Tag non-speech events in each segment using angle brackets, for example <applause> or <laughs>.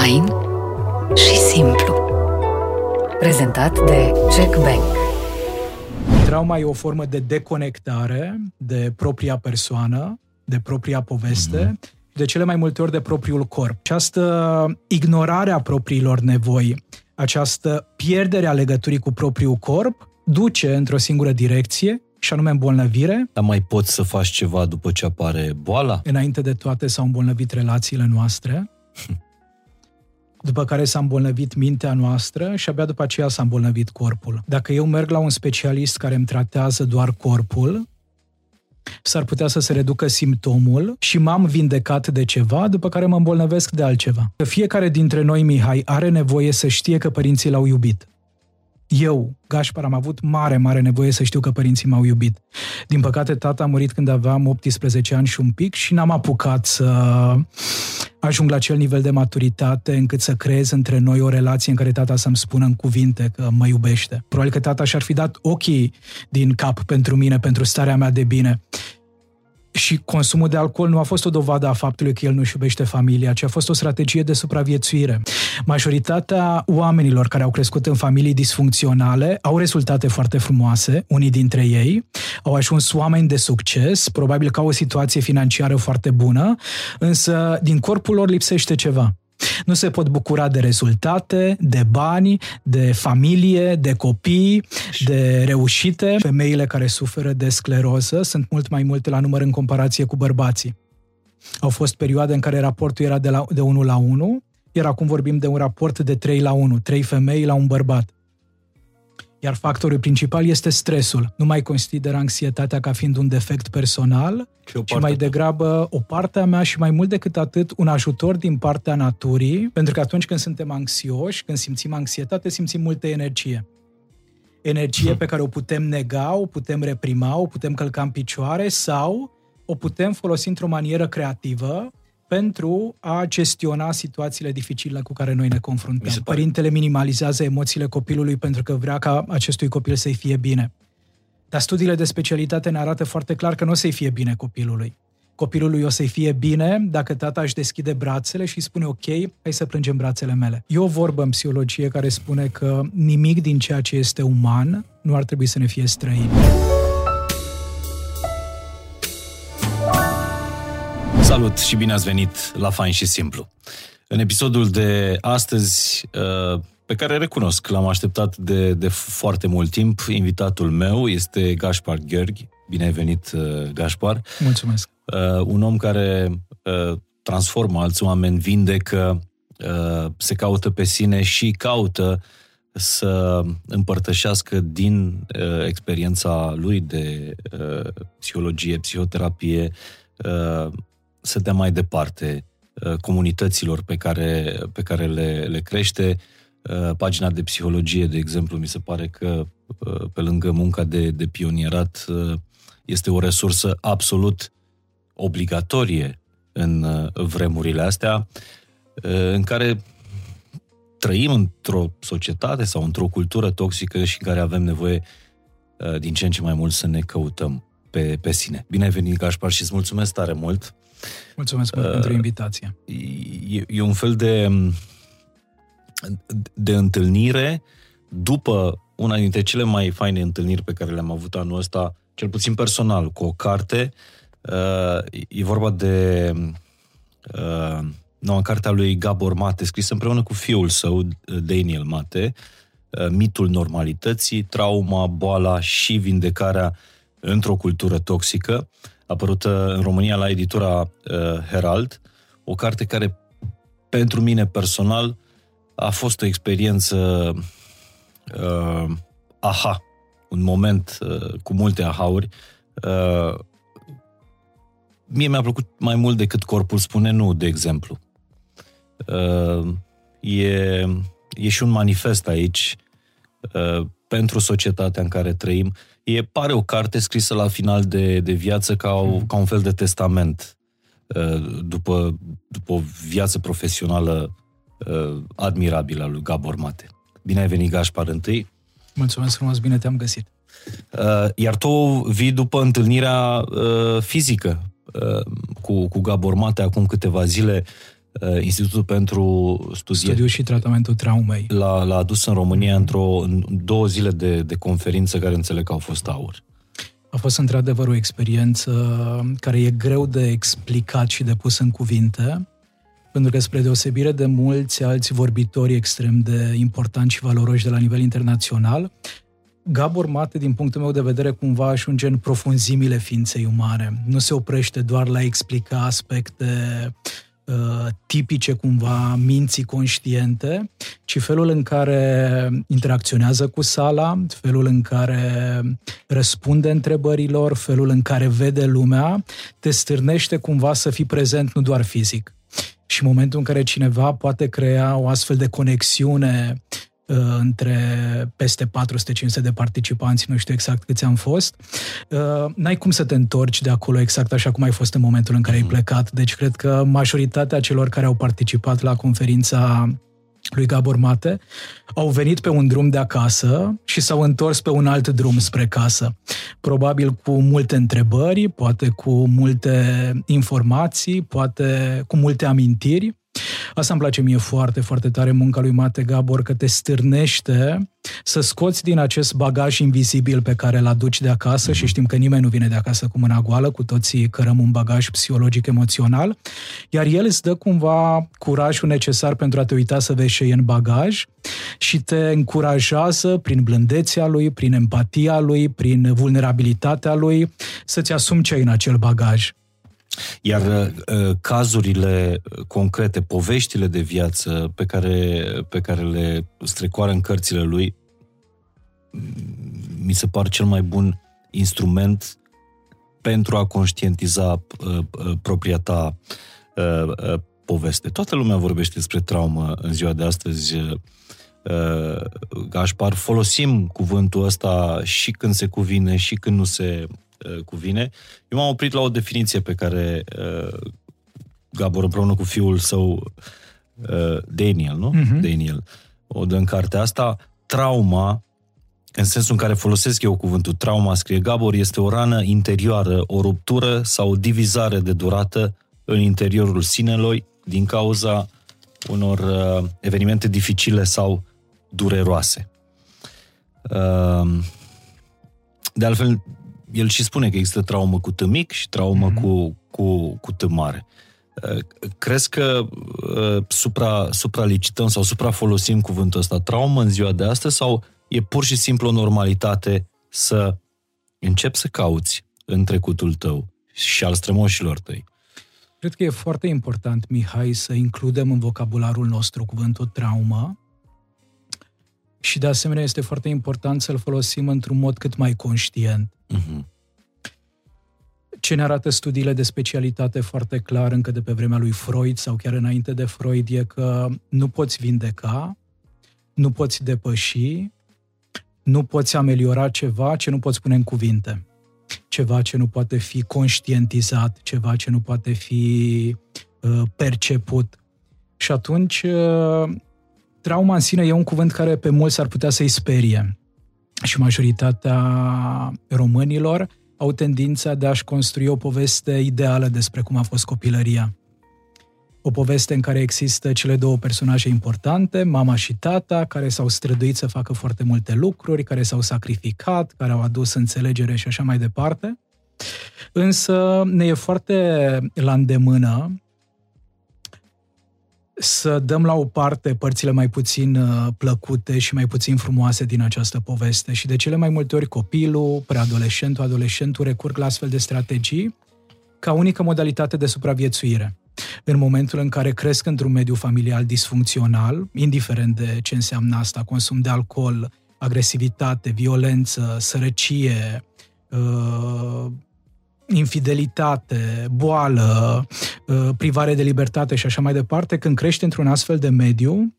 Fain și simplu. Prezentat de Jack Bank. Trauma e o formă de deconectare de propria persoană, de propria poveste, mm-hmm. de cele mai multe ori de propriul corp. Această ignorare a propriilor nevoi, această pierdere a legăturii cu propriul corp, duce într-o singură direcție, și anume îmbolnăvire. Dar mai poți să faci ceva după ce apare boala? Înainte de toate s-au îmbolnăvit relațiile noastre, <laughs> după care s-a îmbolnăvit mintea noastră și abia după aceea s-a îmbolnăvit corpul. Dacă eu merg la un specialist care îmi tratează doar corpul, s-ar putea să se reducă simptomul și m-am vindecat de ceva, după care mă îmbolnăvesc de altceva. Fiecare dintre noi, Mihai, are nevoie să știe că părinții l-au iubit eu, Gașpar, am avut mare, mare nevoie să știu că părinții m-au iubit. Din păcate, tata a murit când aveam 18 ani și un pic și n-am apucat să ajung la acel nivel de maturitate încât să creez între noi o relație în care tata să-mi spună în cuvinte că mă iubește. Probabil că tata și-ar fi dat ochii din cap pentru mine, pentru starea mea de bine. Și consumul de alcool nu a fost o dovadă a faptului că el nu-și iubește familia, ci a fost o strategie de supraviețuire. Majoritatea oamenilor care au crescut în familii disfuncționale au rezultate foarte frumoase, unii dintre ei, au ajuns oameni de succes, probabil că au o situație financiară foarte bună, însă din corpul lor lipsește ceva. Nu se pot bucura de rezultate, de bani, de familie, de copii, de reușite. Femeile care suferă de scleroză sunt mult mai multe la număr în comparație cu bărbații. Au fost perioade în care raportul era de, la, de 1 la 1, iar acum vorbim de un raport de 3 la 1, 3 femei la un bărbat. Iar factorul principal este stresul. Nu mai consider anxietatea ca fiind un defect personal, ci mai degrabă o parte a mea și mai mult decât atât un ajutor din partea naturii, pentru că atunci când suntem anxioși, când simțim anxietate, simțim multă energie. Energie hmm. pe care o putem nega, o putem reprima, o putem călca în picioare sau o putem folosi într-o manieră creativă pentru a gestiona situațiile dificile cu care noi ne confruntăm. Mi Părintele minimalizează emoțiile copilului pentru că vrea ca acestui copil să-i fie bine. Dar studiile de specialitate ne arată foarte clar că nu o să-i fie bine copilului. Copilului o să-i fie bine dacă tata își deschide brațele și spune ok, hai să plângem brațele mele. E o vorbă în psihologie care spune că nimic din ceea ce este uman nu ar trebui să ne fie străin. Salut și bine ați venit la Fain și Simplu. În episodul de astăzi, uh, pe care recunosc, l-am așteptat de, de foarte mult timp, invitatul meu este Gaspar Gheorghi. Bine ai venit, uh, Gaspar. Mulțumesc. Uh, un om care transformă alți oameni, vindecă, se caută pe sine și caută să împărtășească din experiența lui de psihologie, psihoterapie, să dea mai departe uh, comunităților pe care, pe care le, le crește. Uh, pagina de psihologie, de exemplu, mi se pare că uh, pe lângă munca de, de pionierat este o resursă absolut obligatorie în vremurile astea, în care trăim într-o societate sau într-o cultură toxică și în care avem nevoie din ce în ce mai mult să ne căutăm pe, pe sine. Bine ai venit, Gașpar, și îți mulțumesc tare mult Mulțumesc mult uh, pentru invitație. E, e un fel de, de întâlnire după una dintre cele mai faine întâlniri pe care le-am avut anul ăsta, cel puțin personal, cu o carte. Uh, e vorba de uh, noua cartea lui Gabor Mate, scrisă împreună cu fiul său, Daniel Mate, uh, Mitul normalității, trauma, boala și vindecarea într-o cultură toxică apărută în România la editura uh, Herald, o carte care pentru mine personal a fost o experiență uh, aha, un moment uh, cu multe ahauri. Uh, mie mi-a plăcut mai mult decât corpul spune nu, de exemplu. Uh, e, e și un manifest aici uh, pentru societatea în care trăim E, pare o carte scrisă la final de, de viață ca, o, mm. ca un fel de testament uh, după, după o viață profesională uh, admirabilă a lui Gabor Mate. Bine ai venit, Gașpar, întâi. Mulțumesc frumos, bine te-am găsit. Uh, iar tu vii după întâlnirea fizică cu, cu Gabor Mate acum câteva zile. Uh, Institutul pentru Studie... Studiu și Tratamentul Traumei. L-a, l-a adus în România într-o în două zile de, de conferință care înțeleg că au fost aur. A fost într-adevăr o experiență care e greu de explicat și de pus în cuvinte, pentru că spre deosebire de mulți alți vorbitori extrem de importanti și valoroși de la nivel internațional, Gabor Mate, din punctul meu de vedere, cumva ajunge în profunzimile ființei umane. Nu se oprește doar la explica aspecte uh, tipice cumva minții conștiente, ci felul în care interacționează cu sala, felul în care răspunde întrebărilor, felul în care vede lumea, te stârnește cumva să fii prezent nu doar fizic. Și în momentul în care cineva poate crea o astfel de conexiune uh, între peste 400-500 de participanți, nu știu exact câți am fost, uh, n-ai cum să te întorci de acolo exact așa cum ai fost în momentul în care ai mhm. plecat. Deci cred că majoritatea celor care au participat la conferința lui Gabor Mate, au venit pe un drum de acasă și s-au întors pe un alt drum spre casă. Probabil cu multe întrebări, poate cu multe informații, poate cu multe amintiri Asta îmi place mie foarte, foarte tare munca lui Mate Gabor, că te stârnește să scoți din acest bagaj invizibil pe care îl aduci de acasă și știm că nimeni nu vine de acasă cu mâna goală, cu toții cărăm un bagaj psihologic emoțional, iar el îți dă cumva curajul necesar pentru a te uita să vezi ce e în bagaj și te încurajează prin blândețea lui, prin empatia lui, prin vulnerabilitatea lui, să-ți asumi ce ai în acel bagaj. Iar uh, cazurile concrete, poveștile de viață pe care, pe care le strecoară în cărțile lui, mi se par cel mai bun instrument pentru a conștientiza uh, uh, propria ta uh, uh, poveste. Toată lumea vorbește despre traumă în ziua de astăzi. Uh, Gașpar, folosim cuvântul ăsta și când se cuvine și când nu se uh, cuvine. Eu m-am oprit la o definiție pe care uh, Gabor împreună cu fiul său uh, Daniel, nu? Uh-huh. Daniel, o dă în cartea asta. Trauma, în sensul în care folosesc eu cuvântul trauma, scrie Gabor, este o rană interioară, o ruptură sau o divizare de durată în interiorul sinelui din cauza unor uh, evenimente dificile sau dureroase. Uh, de altfel, el și spune că există traumă cu tămic și traumă mm-hmm. cu, cu, cu tămare. Uh, crezi că uh, supra, supralicităm sau suprafolosim cuvântul ăsta traumă în ziua de astăzi sau e pur și simplu o normalitate să începi să cauți în trecutul tău și al strămoșilor tăi? Cred că e foarte important, Mihai, să includem în vocabularul nostru cuvântul traumă și de asemenea este foarte important să-l folosim într-un mod cât mai conștient. Uh-huh. Ce ne arată studiile de specialitate foarte clar încă de pe vremea lui Freud sau chiar înainte de Freud e că nu poți vindeca, nu poți depăși, nu poți ameliora ceva ce nu poți pune în cuvinte. Ceva ce nu poate fi conștientizat, ceva ce nu poate fi uh, perceput. Și atunci uh, trauma în sine e un cuvânt care pe mulți ar putea să-i sperie. Și majoritatea românilor au tendința de a-și construi o poveste ideală despre cum a fost copilăria. O poveste în care există cele două personaje importante, mama și tata, care s-au străduit să facă foarte multe lucruri, care s-au sacrificat, care au adus înțelegere și așa mai departe. Însă ne e foarte la îndemână să dăm la o parte părțile mai puțin uh, plăcute și mai puțin frumoase din această poveste și de cele mai multe ori copilul, preadolescentul, adolescentul recurg la astfel de strategii ca unică modalitate de supraviețuire. În momentul în care cresc într-un mediu familial disfuncțional, indiferent de ce înseamnă asta, consum de alcool, agresivitate, violență, sărăcie, uh, infidelitate, boală, uh, privare de libertate și așa mai departe, când crești într-un astfel de mediu,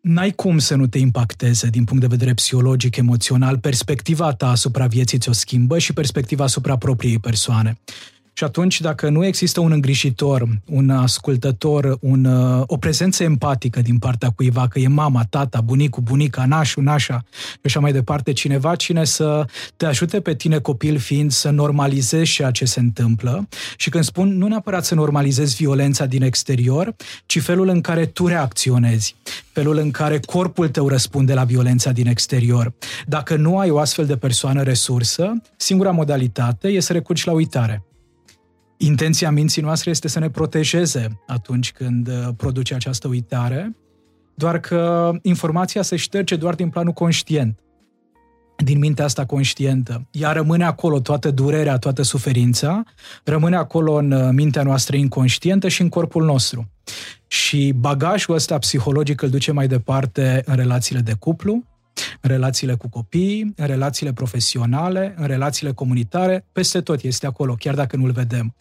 n-ai cum să nu te impacteze din punct de vedere psihologic, emoțional, perspectiva ta asupra vieții ți-o schimbă și perspectiva asupra propriei persoane. Și atunci, dacă nu există un îngrijitor, un ascultător, un, uh, o prezență empatică din partea cuiva, că e mama, tata, bunicul, bunica, nașul, nașa și așa mai departe, cineva cine să te ajute pe tine, copil fiind, să normalizezi ceea ce se întâmplă. Și când spun, nu neapărat să normalizezi violența din exterior, ci felul în care tu reacționezi, felul în care corpul tău răspunde la violența din exterior. Dacă nu ai o astfel de persoană resursă, singura modalitate e să recurgi la uitare. Intenția minții noastre este să ne protejeze atunci când uh, produce această uitare, doar că informația se șterge doar din planul conștient, din mintea asta conștientă. Ea rămâne acolo, toată durerea, toată suferința, rămâne acolo în uh, mintea noastră inconștientă și în corpul nostru. Și bagajul ăsta psihologic îl duce mai departe în relațiile de cuplu, în relațiile cu copiii, în relațiile profesionale, în relațiile comunitare, peste tot este acolo, chiar dacă nu-l vedem.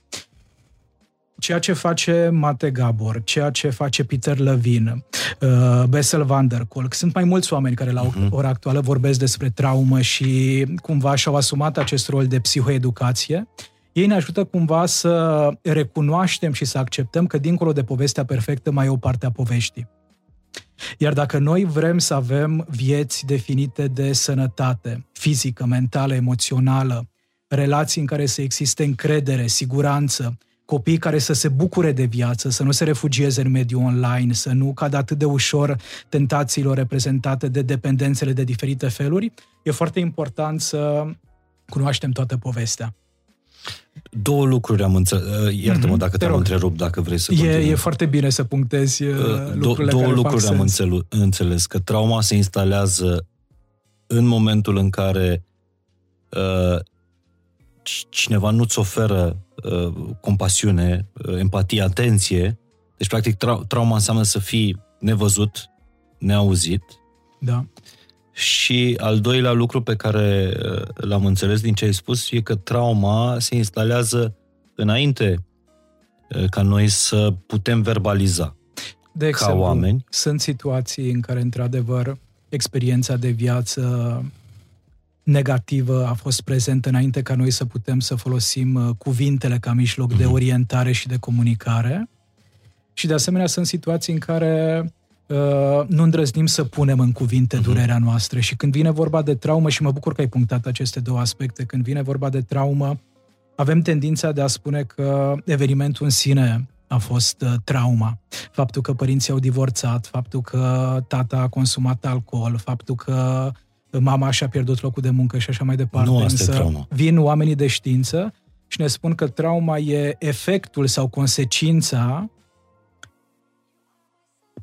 Ceea ce face Mate Gabor, ceea ce face Peter Levin, uh, Bessel van der Kolk, sunt mai mulți oameni care la uh-huh. ora actuală vorbesc despre traumă și cumva și-au asumat acest rol de psihoeducație. Ei ne ajută cumva să recunoaștem și să acceptăm că dincolo de povestea perfectă mai e o parte a poveștii. Iar dacă noi vrem să avem vieți definite de sănătate fizică, mentală, emoțională, relații în care să existe încredere, siguranță, copii care să se bucure de viață, să nu se refugieze în mediul online, să nu cadă atât de ușor tentațiilor reprezentate de dependențele de diferite feluri, e foarte important să cunoaștem toată povestea. Două lucruri am înțeles. Uh, iartă-mă mm-hmm. dacă te-am întrerupt, dacă vrei să e, e foarte bine să punctezi uh, uh lucrurile Două care lucruri am înțeles, înțeles. Că trauma se instalează în momentul în care uh, cineva nu-ți oferă uh, compasiune, uh, empatie, atenție. Deci, practic, tra- trauma înseamnă să fii nevăzut, neauzit. Da. Și al doilea lucru pe care uh, l-am înțeles din ce ai spus e că trauma se instalează înainte uh, ca noi să putem verbaliza. De exemplu, ca oameni. sunt situații în care, într-adevăr, experiența de viață negativă a fost prezentă înainte ca noi să putem să folosim uh, cuvintele ca mijloc mm-hmm. de mhm. orientare și de comunicare. Și de asemenea sunt situații în care Uh, nu îndrăznim să punem în cuvinte uh-huh. durerea noastră. Și când vine vorba de traumă, și mă bucur că ai punctat aceste două aspecte, când vine vorba de traumă, avem tendința de a spune că evenimentul în sine a fost uh, trauma. Faptul că părinții au divorțat, faptul că tata a consumat alcool, faptul că mama și-a pierdut locul de muncă și așa mai departe. Nu asta Însă e trauma. vin oamenii de știință și ne spun că trauma e efectul sau consecința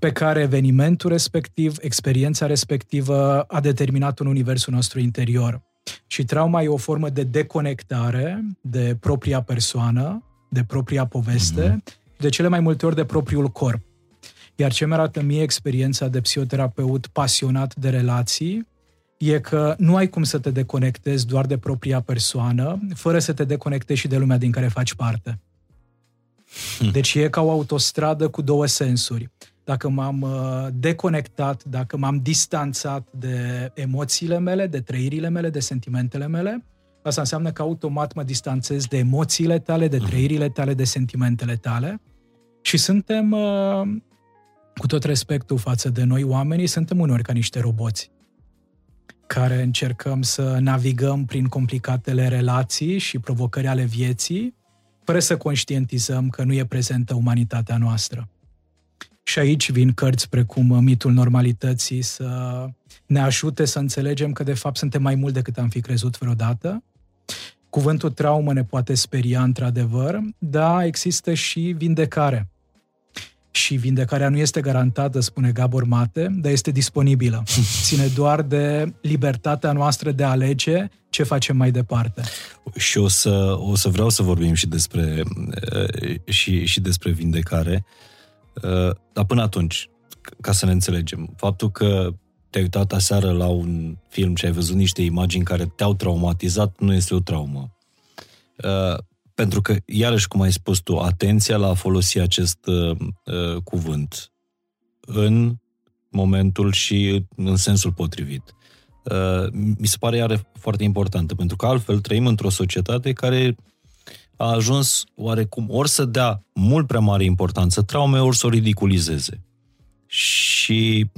pe care evenimentul respectiv, experiența respectivă a determinat în universul nostru interior. Și trauma e o formă de deconectare de propria persoană, de propria poveste, mm-hmm. de cele mai multe ori de propriul corp. Iar ce mi-arată mie experiența de psihoterapeut pasionat de relații, e că nu ai cum să te deconectezi doar de propria persoană, fără să te deconectezi și de lumea din care faci parte. Hm. Deci e ca o autostradă cu două sensuri dacă m-am uh, deconectat, dacă m-am distanțat de emoțiile mele, de trăirile mele, de sentimentele mele, asta înseamnă că automat mă distanțez de emoțiile tale, de mhm. trăirile tale, de sentimentele tale și suntem, uh, cu tot respectul față de noi oamenii, suntem uneori ca niște roboți care încercăm să navigăm prin complicatele relații și provocări ale vieții, fără să conștientizăm că nu e prezentă umanitatea noastră. Și aici vin cărți precum Mitul Normalității să ne ajute să înțelegem că de fapt suntem mai mult decât am fi crezut vreodată. Cuvântul traumă ne poate speria într-adevăr, dar există și vindecare. Și vindecarea nu este garantată, spune Gabor Mate, dar este disponibilă. <laughs> Ține doar de libertatea noastră de a alege ce facem mai departe. Și o să, o să vreau să vorbim și despre, și, și despre vindecare. Uh, dar până atunci, ca să ne înțelegem, faptul că te-ai uitat aseară la un film și ai văzut niște imagini care te-au traumatizat, nu este o traumă. Uh, pentru că, iarăși, cum ai spus tu, atenția la a folosi acest uh, uh, cuvânt în momentul și în sensul potrivit. Uh, mi se pare iară foarte importantă, pentru că altfel trăim într-o societate care a ajuns oarecum ori să dea mult prea mare importanță traume, ori să o ridiculizeze. Și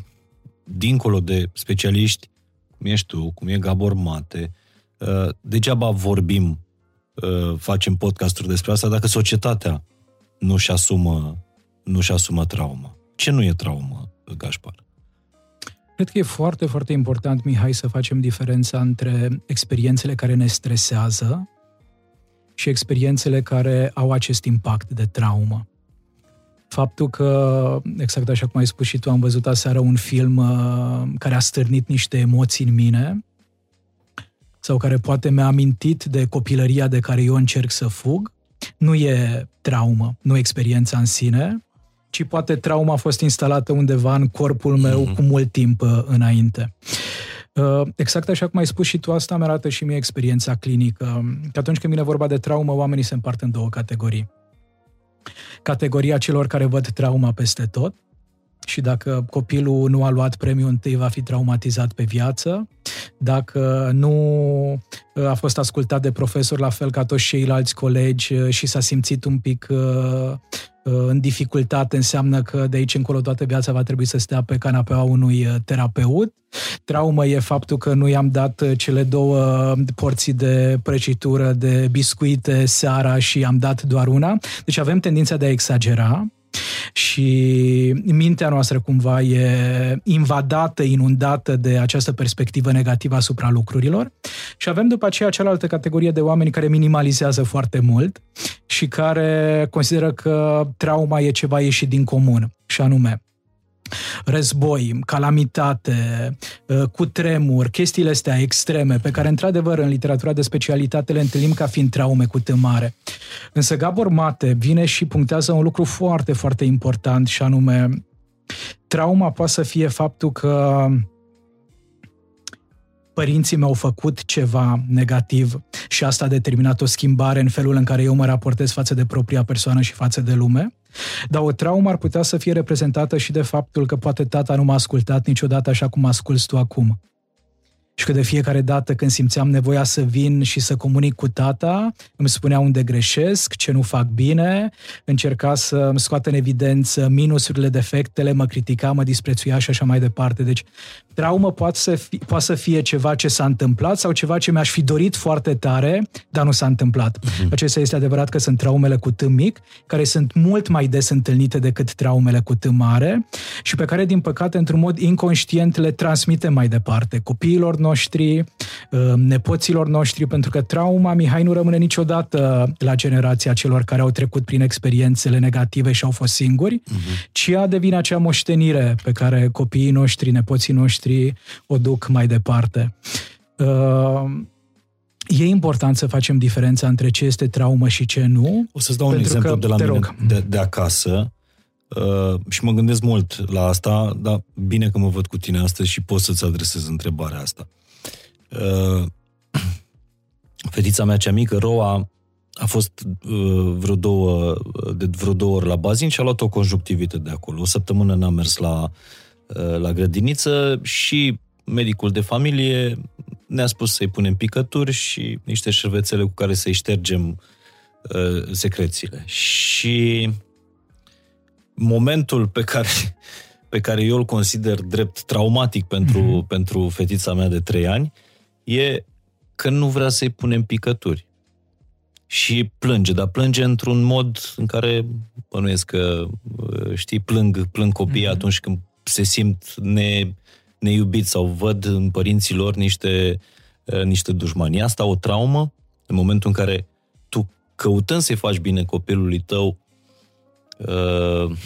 dincolo de specialiști, cum ești tu, cum e Gabor Mate, uh, degeaba vorbim, uh, facem podcasturi despre asta dacă societatea nu-și asumă, nu-și asumă trauma. Ce nu e traumă, Gașpar? Cred că e foarte, foarte important, Mihai, să facem diferența între experiențele care ne stresează și experiențele care au acest impact de traumă. Faptul că, exact așa cum ai spus și tu, am văzut aseară un film uh, care a stârnit niște emoții în mine sau care poate mi-a amintit de copilăria de care eu încerc să fug, nu e traumă, nu experiența în sine, ci poate trauma a fost instalată undeva în corpul meu mm-hmm. cu mult timp uh, înainte. Uh, exact așa cum ai spus și tu, asta mi arată și mie experiența clinică, că atunci când vine vorba de traumă, oamenii se împart în două categorii. Categoria celor care văd trauma peste tot, și dacă copilul nu a luat premiul întâi, va fi traumatizat pe viață. Dacă nu uh, a fost ascultat de profesor la fel ca toți ceilalți colegi și s-a simțit un pic Uh, în dificultate înseamnă că de aici încolo toată viața va trebui să stea pe canapeaua unui uh, terapeut. Traumă e faptul că nu i-am dat uh, cele două porții de prăjitură de biscuite seara și am dat doar una. Deci avem tendința de a exagera și mintea noastră cumva e invadată, inundată de această perspectivă negativă asupra lucrurilor. Și avem după aceea cealaltă categorie de oameni care minimalizează foarte mult și care consideră că trauma e ceva ieșit din comun și anume război, calamitate, uh, cu tremur, chestiile astea extreme, pe care, într-adevăr, în literatura de specialitate le întâlnim ca fiind traume cu tămare. Însă Gabor Mate vine și punctează un lucru foarte, foarte important și anume trauma poate să fie faptul că părinții mi-au făcut ceva negativ și asta a determinat o schimbare în felul în care eu mă raportez față de propria persoană și față de lume. Dar o traumă ar putea să fie reprezentată și de faptul că poate tata nu m-a ascultat niciodată așa cum asculți tu acum și că de fiecare dată când simțeam nevoia să vin și să comunic cu tata, îmi spunea unde greșesc, ce nu fac bine, încerca să îmi scoată în evidență minusurile, defectele, mă critica, mă disprețuia și așa mai departe. Deci traumă poate să, fie, poate să fie ceva ce s-a întâmplat sau ceva ce mi-aș fi dorit foarte tare, dar nu s-a întâmplat. Uh-huh. Acesta este adevărat că sunt traumele cu tâm mic, care sunt mult mai des întâlnite decât traumele cu tâm mare și pe care, din păcate, într-un mod inconștient le transmitem mai departe copiilor noștri, uh, nepoților noștri, pentru că trauma, Mihai, nu rămâne niciodată la generația celor care au trecut prin experiențele negative și au fost singuri, uh-huh. ci ea devine acea moștenire pe care copiii noștri, nepoții noștri o duc mai departe. Uh, E important să facem diferența între ce este traumă și ce nu. O să-ți dau un exemplu că, de la mine, de, de acasă. Uh, și mă gândesc mult la asta, dar bine că mă văd cu tine astăzi și pot să-ți adresez întrebarea asta. Uh, <clears throat> fetița mea cea mică, Roa, a fost uh, vreo două, de vreo două ori la bazin și a luat o conjunctivită de acolo. O săptămână n-a mers la, uh, la grădiniță și medicul de familie ne-a spus să-i punem picături și niște șervețele cu care să-i ștergem uh, secrețiile. Și momentul pe care, pe care eu îl consider drept traumatic pentru, mm-hmm. pentru fetița mea de trei ani e că nu vrea să-i punem picături. Și plânge, dar plânge într-un mod în care bănuiesc că, uh, știi, plâng, plâng copiii mm-hmm. atunci când se simt ne, neiubiți sau văd în părinții lor niște, uh, niște dușmani. Asta o traumă în momentul în care tu, căutând să-i faci bine copilului tău, uh,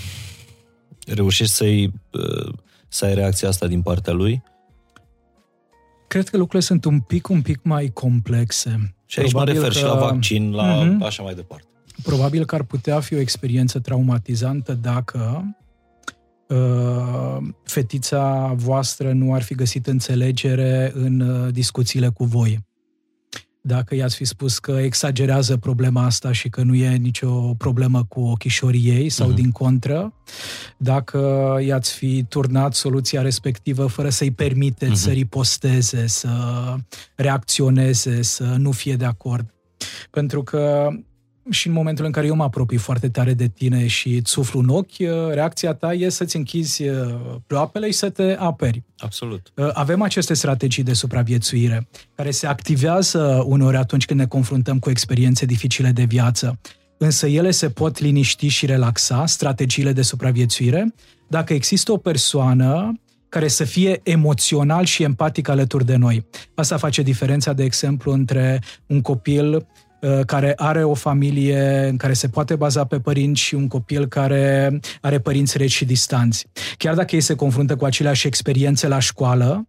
reușești să-i, uh, să ai reacția asta din partea lui? Cred că lucrurile sunt un pic, un pic mai complexe. Și aici Probabil mă refer că... și la vaccin, la mm-hmm. așa mai departe. Probabil că ar putea fi o experiență traumatizantă dacă uh, fetița voastră nu ar fi găsit înțelegere în uh, discuțiile cu voi dacă i-ați fi spus că exagerează problema asta și că nu e nicio problemă cu ochișorii ei sau uh-huh. din contră, dacă i-ați fi turnat soluția respectivă fără să-i permiteți uh-huh. să riposteze, să reacționeze, să nu fie de acord. Pentru că și în momentul în care eu mă apropii foarte tare de tine și îți suflu în ochi, uh, reacția ta e să-ți închizi uh, ploapele și să te aperi. Absolut. Uh, avem aceste strategii de supraviețuire care se activează uneori atunci când ne confruntăm cu experiențe dificile de viață. Însă ele se pot liniști și relaxa, strategiile de supraviețuire, dacă există o persoană care să fie emoțional și empatic alături de noi. Asta face diferența, de exemplu, între un copil Uh, care are o familie în care se poate baza pe părinți și un copil care are părinți reci și distanți. Chiar dacă ei se confruntă cu aceleași experiențe la școală,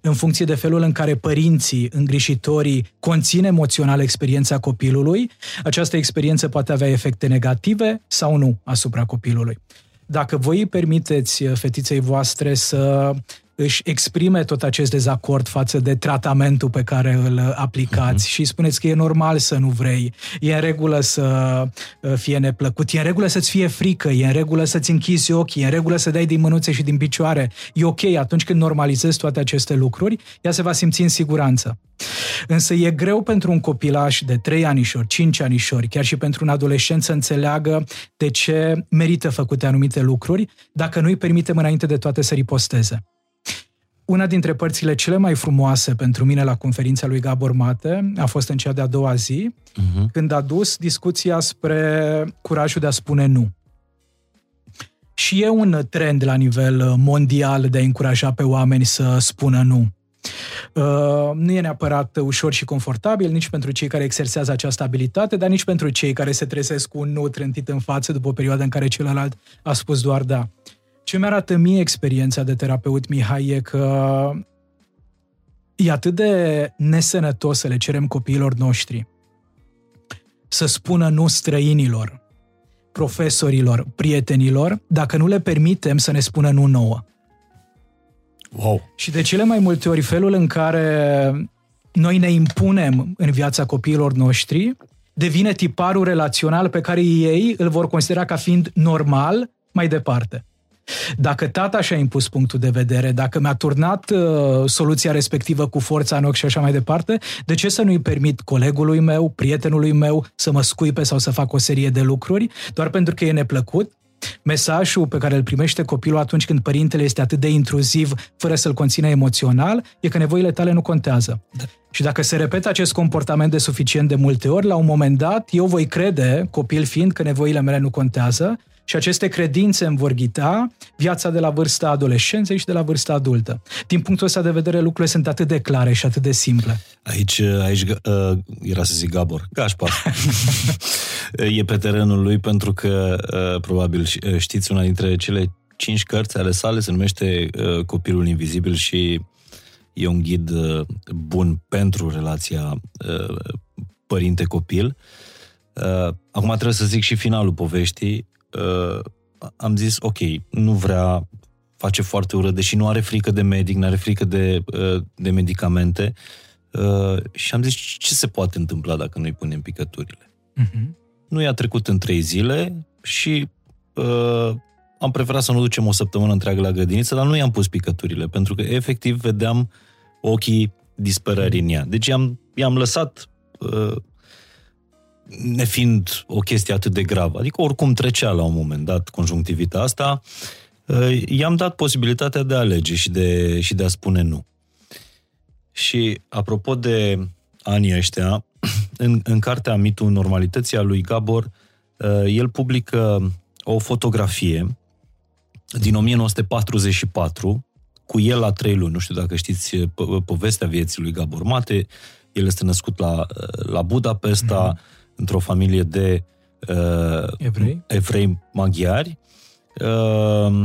în funcție de felul în care părinții, îngrijitorii, conțin emoțional experiența copilului, această experiență poate avea efecte negative sau nu asupra copilului. Dacă voi îi permiteți uh, fetiței voastre să își exprime tot acest dezacord față de tratamentul pe care îl aplicați uh-huh. și spuneți că e normal să nu vrei, e în regulă să uh, fie neplăcut, e în regulă să-ți fie frică, e în regulă să-ți închizi ochii, e în regulă să dai din mânuțe și din picioare. E ok, atunci când normalizezi toate aceste lucruri, ea se va simți în siguranță. Însă e greu pentru un copilaș de 3 anișori, 5 anișori, chiar și pentru un adolescent să înțeleagă de ce merită făcute anumite lucruri, dacă nu îi permitem înainte de toate să riposteze una dintre părțile cele mai frumoase pentru mine la conferința lui Gabor Mate a fost în cea de-a doua zi, uh-huh. când a dus discuția spre curajul de a spune nu. Și e un trend la nivel mondial de a încuraja pe oameni să spună nu. Uh, nu e neapărat ușor și confortabil nici pentru cei care exersează această abilitate, dar nici pentru cei care se trezesc cu un nu trântit în față după o perioadă în care celălalt a spus doar da. Ce mi-arată mie experiența de terapeut, Mihai, e că e atât de nesănătos să le cerem copiilor noștri să spună nu străinilor, profesorilor, prietenilor, dacă nu le permitem să ne spună nu nouă. Wow. Și de cele mai multe ori felul în care noi ne impunem în viața copiilor noștri devine tiparul relațional pe care ei îl vor considera ca fiind normal mai departe. Dacă tata și-a impus punctul de vedere, dacă mi-a turnat uh, soluția respectivă cu forța în ochi și așa mai departe, de ce să nu-i permit colegului meu, prietenului meu să mă scuipe sau să fac o serie de lucruri, doar pentru că e neplăcut? Mesajul pe care îl primește copilul atunci când părintele este atât de intruziv, fără să-l conțină emoțional, e că nevoile tale nu contează. Da. Și dacă se repetă acest comportament de suficient de multe ori, la un moment dat, eu voi crede, copil fiind, că nevoile mele nu contează și aceste credințe îmi vor ghita viața de la vârsta adolescenței și de la vârsta adultă. Din punctul ăsta de vedere, lucrurile sunt atât de clare și atât de simple. Aici, aici uh, era să zic Gabor, Gașpar. <laughs> e pe terenul lui pentru că, uh, probabil uh, știți, una dintre cele cinci cărți ale sale se numește uh, Copilul Invizibil și e un ghid uh, bun pentru relația uh, părinte-copil. Uh, acum trebuie să zic și finalul poveștii uh, am zis, ok, nu vrea, face foarte urât, deși nu are frică de medic, nu are frică de, uh, de medicamente. Uh, și am zis, ce se poate întâmpla dacă nu-i punem picăturile? Uh-huh. Nu i-a trecut în trei zile și uh, am preferat să nu ducem o săptămână întreagă la grădiniță, dar nu i-am pus picăturile, pentru că efectiv vedeam ochii disperării în ea. Deci i-am, i-am lăsat uh, nefiind o chestie atât de gravă. Adică oricum trecea la un moment dat conjunctivita asta, uh, i-am dat posibilitatea de a alege și de, și de a spune nu. Și apropo de anii ăștia, <clears throat> în, în cartea Mitul Normalității a lui Gabor, uh, el publică o fotografie din 1944 cu el la trei luni. Nu știu dacă știți po- povestea vieții lui Gabor Mate. El este născut la, la Budapesta, mm-hmm într-o familie de uh, evrei? evrei maghiari. Uh,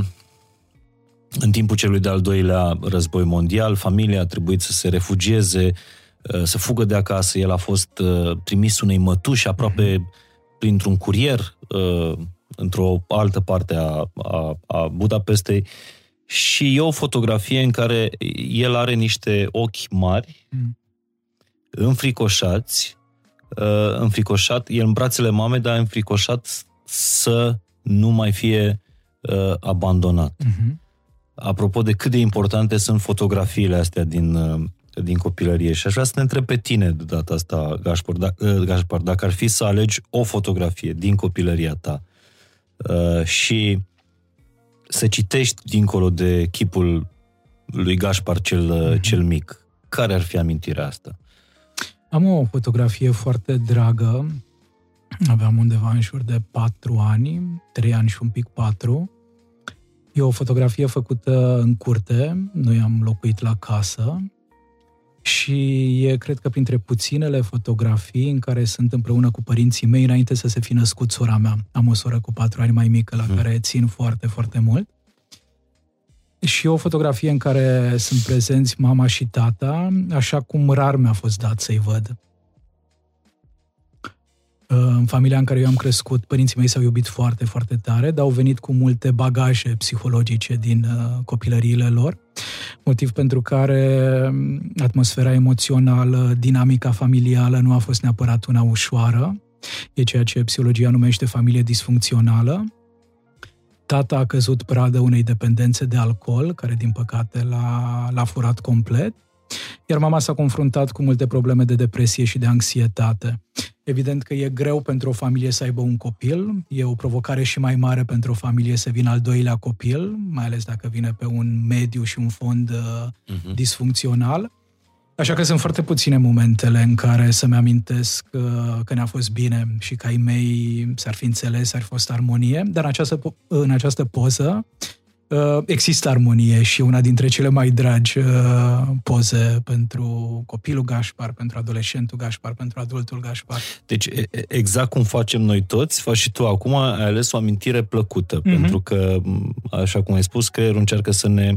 în timpul celui de-al doilea război mondial, familia a trebuit să se refugieze, uh, să fugă de acasă. El a fost uh, trimis unei mătuși aproape uh-huh. printr-un curier uh, într-o altă parte a, a, a Budapestei și e o fotografie în care el are niște ochi mari, mm. înfricoșați, uh, înfricoșat, el în brațele mamei, dar înfricoșat să nu mai fie uh, abandonat. Uh-huh. Apropo de cât de importante sunt fotografiile astea din, uh, din copilărie și aș vrea să ne întreb pe tine de data asta, Gașpar, da, Gașpar dacă ar fi să alegi o fotografie din copilăria ta uh, și să citești dincolo de chipul lui Gașpar cel, mm-hmm. cel mic, care ar fi amintirea asta? Am o fotografie foarte dragă, aveam undeva în jur de patru ani, trei ani și un pic patru. E o fotografie făcută în curte, noi am locuit la casă și e, cred că, printre puținele fotografii în care sunt împreună cu părinții mei înainte să se fi născut sora mea. Am o soră cu patru ani mai mică la hmm. care țin foarte, foarte mult. Și o fotografie în care sunt prezenți mama și tata, așa cum rar mi-a fost dat să-i văd. În familia în care eu am crescut, părinții mei s-au iubit foarte, foarte tare, dar au venit cu multe bagaje psihologice din uh, copilăriile lor, motiv pentru care um, atmosfera emoțională, dinamica familială nu a fost neapărat una ușoară. E ceea ce psihologia numește familie disfuncțională. Tata a căzut pradă unei dependențe de alcool, care din păcate l-a, l-a furat complet, iar mama s-a confruntat cu multe probleme de depresie și de anxietate. Evident că e greu pentru o familie să aibă un copil, e o provocare și mai mare pentru o familie să vină al doilea copil, mai ales dacă vine pe un mediu și un fond uh-huh. disfuncțional. Așa că sunt foarte puține momentele în care să-mi amintesc că, uh, că ne-a fost bine și că ai mei s-ar fi înțeles, ar fi fost armonie, dar în această, în această poză Uh, există armonie și una dintre cele mai dragi uh, poze pentru copilul Gașpar, pentru adolescentul Gașpar, pentru adultul Gașpar. Deci exact cum facem noi toți, faci și tu acum, ai ales o amintire plăcută, mm-hmm. pentru că, așa cum ai spus, creierul încearcă să ne,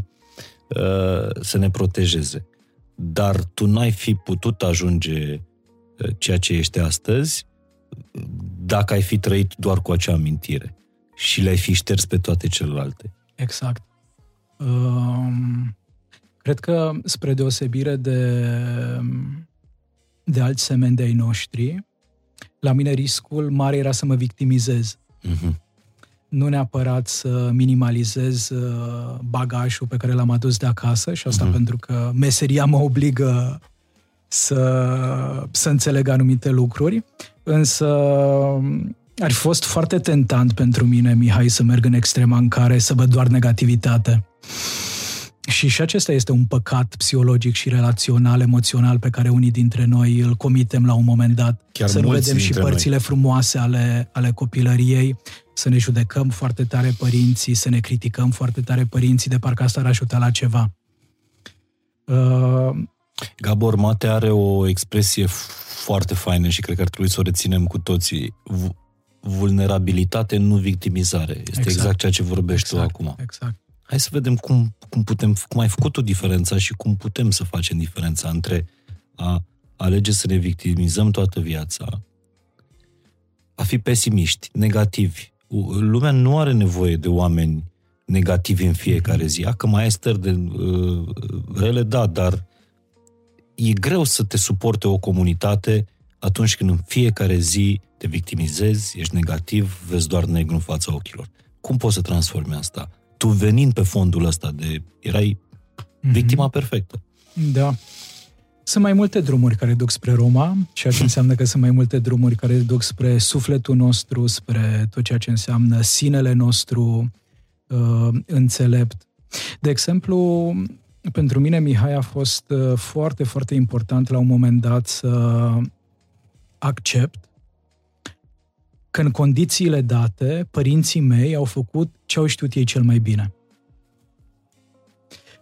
uh, să ne protejeze. Dar tu n-ai fi putut ajunge ceea ce ești astăzi dacă ai fi trăit doar cu acea amintire și le-ai fi șters pe toate celelalte. Exact. Um, cred că, spre deosebire de, de alți semeni de ai noștri, la mine riscul mare era să mă victimizez. Uh-huh. Nu neapărat să minimalizez uh, bagajul pe care l-am adus de acasă și asta uh-huh. pentru că meseria mă obligă să, să înțeleg anumite lucruri, însă ar fi fost foarte tentant pentru mine, Mihai, să merg în extrema în care să văd doar negativitate. Și și acesta este un păcat psihologic și relațional, emoțional pe care unii dintre noi îl comitem la un moment dat. Chiar să nu vedem și părțile noi. frumoase ale, ale copilăriei, să ne judecăm foarte tare părinții, să ne criticăm foarte tare părinții, de parcă asta ar ajuta la ceva. Uh, Gabor Mate are o expresie foarte faină și cred că ar trebui să o reținem cu toții vulnerabilitate, nu victimizare. Este exact, exact ceea ce vorbești exact, tu acum. Exact. Hai să vedem cum, cum putem, cum ai făcut o diferență și cum putem să facem diferența între a alege să ne victimizăm toată viața, a fi pesimiști, negativi. Lumea nu are nevoie de oameni negativi în fiecare zi. A, că mai ai stări de uh, rele, da, dar e greu să te suporte o comunitate atunci când în fiecare zi te victimizezi, ești negativ, vezi doar negru în fața ochilor. Cum poți să transformi asta? Tu venind pe fondul ăsta de... erai mm-hmm. victima perfectă. Da. Sunt mai multe drumuri care duc spre Roma, ceea ce înseamnă că sunt mai multe drumuri care duc spre sufletul nostru, spre tot ceea ce înseamnă sinele nostru uh, înțelept. De exemplu, pentru mine Mihai a fost uh, foarte, foarte important la un moment dat să accept că în condițiile date, părinții mei au făcut ce au știut ei cel mai bine.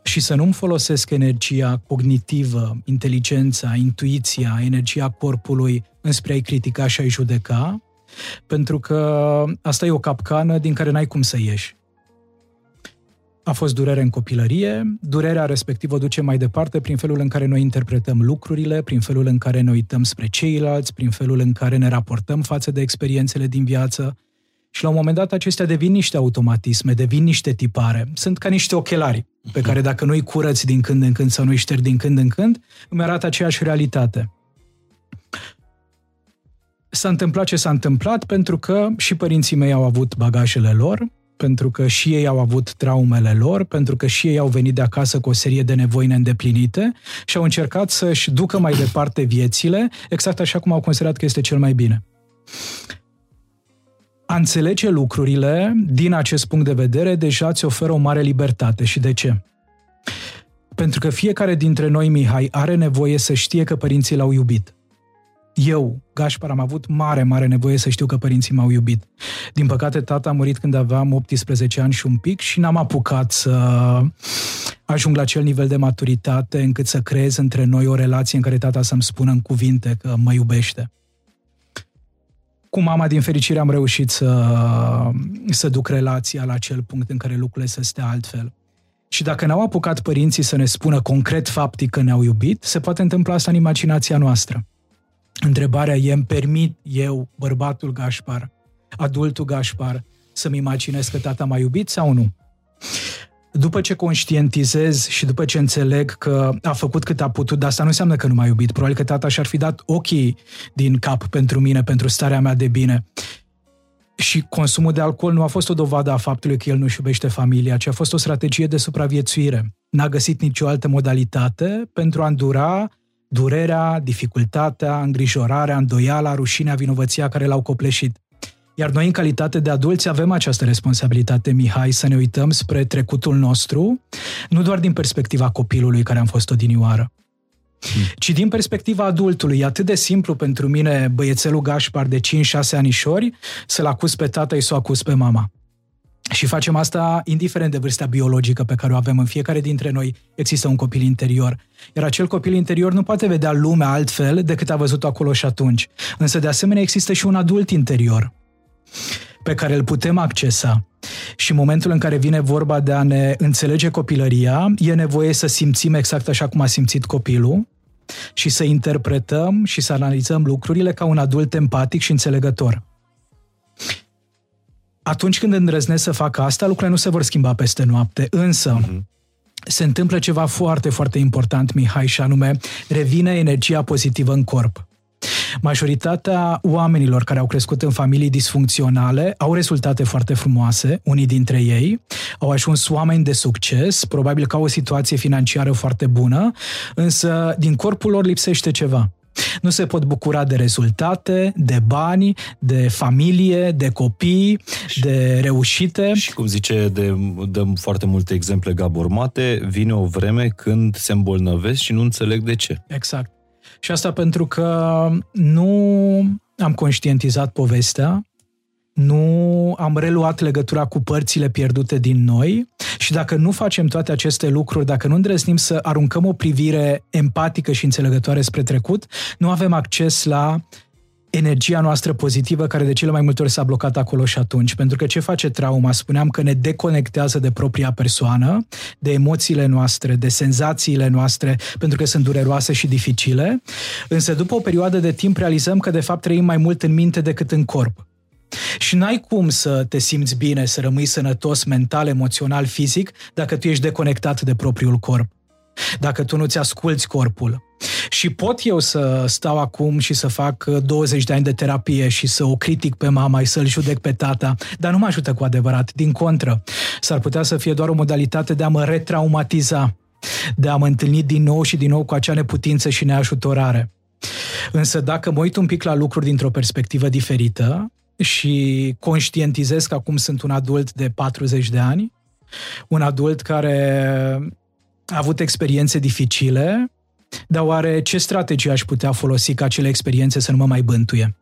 Și să nu-mi folosesc energia cognitivă, inteligența, intuiția, energia corpului înspre a-i critica și a-i judeca, pentru că asta e o capcană din care n-ai cum să ieși. A fost durere în copilărie, durerea respectivă duce mai departe prin felul în care noi interpretăm lucrurile, prin felul în care ne uităm spre ceilalți, prin felul în care ne raportăm față de experiențele din viață. Și la un moment dat acestea devin niște automatisme, devin niște tipare. Sunt ca niște ochelari pe care dacă nu-i curăți din când în când sau nu-i ștergi din când în când, îmi arată aceeași realitate. S-a întâmplat ce s-a întâmplat pentru că și părinții mei au avut bagajele lor, pentru că și ei au avut traumele lor, pentru că și ei au venit de acasă cu o serie de nevoi neîndeplinite și au încercat să-și ducă mai departe viețile, exact așa cum au considerat că este cel mai bine. A înțelege lucrurile, din acest punct de vedere, deja ți oferă o mare libertate. Și de ce? Pentru că fiecare dintre noi, Mihai, are nevoie să știe că părinții l-au iubit. Eu, Gașpar, am avut mare, mare nevoie să știu că părinții m-au iubit. Din păcate, tata a murit când aveam 18 ani și un pic și n-am apucat să ajung la acel nivel de maturitate încât să creez între noi o relație în care tata să-mi spună în cuvinte că mă iubește. Cu mama, din fericire, am reușit să, să duc relația la acel punct în care lucrurile să stea altfel. Și dacă n-au apucat părinții să ne spună concret faptic că ne-au iubit, se poate întâmpla asta în imaginația noastră. Întrebarea e, îmi permit eu, bărbatul Gașpar, adultul Gașpar, să-mi imaginez că tata m-a iubit sau nu? După ce conștientizez și după ce înțeleg că a făcut cât a putut, dar asta nu înseamnă că nu m-a iubit. Probabil că tata și-ar fi dat ochii din cap pentru mine, pentru starea mea de bine. Și consumul de alcool nu a fost o dovadă a faptului că el nu-și iubește familia, ci a fost o strategie de supraviețuire. N-a găsit nicio altă modalitate pentru a îndura durerea, dificultatea, îngrijorarea, îndoiala, rușinea, vinovăția care l-au copleșit. Iar noi, în calitate de adulți, avem această responsabilitate, Mihai, să ne uităm spre trecutul nostru, nu doar din perspectiva copilului care am fost odinioară, hmm. ci din perspectiva adultului. E atât de simplu pentru mine, băiețelul Gașpar de 5-6 anișori, să-l acuz pe tata și să o acuz pe mama. Și facem asta indiferent de vârsta biologică pe care o avem în fiecare dintre noi, există un copil interior. Iar acel copil interior nu poate vedea lumea altfel decât a văzut acolo și atunci. Însă, de asemenea, există și un adult interior pe care îl putem accesa. Și în momentul în care vine vorba de a ne înțelege copilăria, e nevoie să simțim exact așa cum a simțit copilul și să interpretăm și să analizăm lucrurile ca un adult empatic și înțelegător atunci când îndrăznesc să fac asta, lucrurile nu se vor schimba peste noapte. Însă, uh-huh. se întâmplă ceva foarte, foarte important, Mihai, și anume, revine energia pozitivă în corp. Majoritatea oamenilor care au crescut în familii disfuncționale au rezultate foarte frumoase, unii dintre ei au ajuns oameni de succes, probabil că au o situație financiară foarte bună, însă din corpul lor lipsește ceva. Nu se pot bucura de rezultate, de bani, de familie, de copii, și, de reușite. Și cum zice, de, dăm foarte multe exemple Gabor Mate, vine o vreme când se îmbolnăvesc și nu înțeleg de ce. Exact. Și asta pentru că nu am conștientizat povestea, nu am reluat legătura cu părțile pierdute din noi și dacă nu facem toate aceste lucruri, dacă nu îndrăznim să aruncăm o privire empatică și înțelegătoare spre trecut, nu avem acces la energia noastră pozitivă care de cele mai multe ori s-a blocat acolo și atunci. Pentru că ce face trauma? Spuneam că ne deconectează de propria persoană, de emoțiile noastre, de senzațiile noastre, pentru că sunt dureroase și dificile. Însă după o perioadă de timp realizăm că de fapt trăim mai mult în minte decât în corp. Și n-ai cum să te simți bine, să rămâi sănătos mental, emoțional, fizic, dacă tu ești deconectat de propriul corp. Dacă tu nu-ți asculți corpul. Și pot eu să stau acum și să fac 20 de ani de terapie și să o critic pe mama și să-l judec pe tata, dar nu mă ajută cu adevărat. Din contră, s-ar putea să fie doar o modalitate de a mă retraumatiza, de a mă întâlni din nou și din nou cu acea neputință și neajutorare. Însă dacă mă uit un pic la lucruri dintr-o perspectivă diferită, și conștientizez că acum sunt un adult de 40 de ani, un adult care a avut experiențe dificile, dar oare ce strategie aș putea folosi ca acele experiențe să nu mă mai bântuie?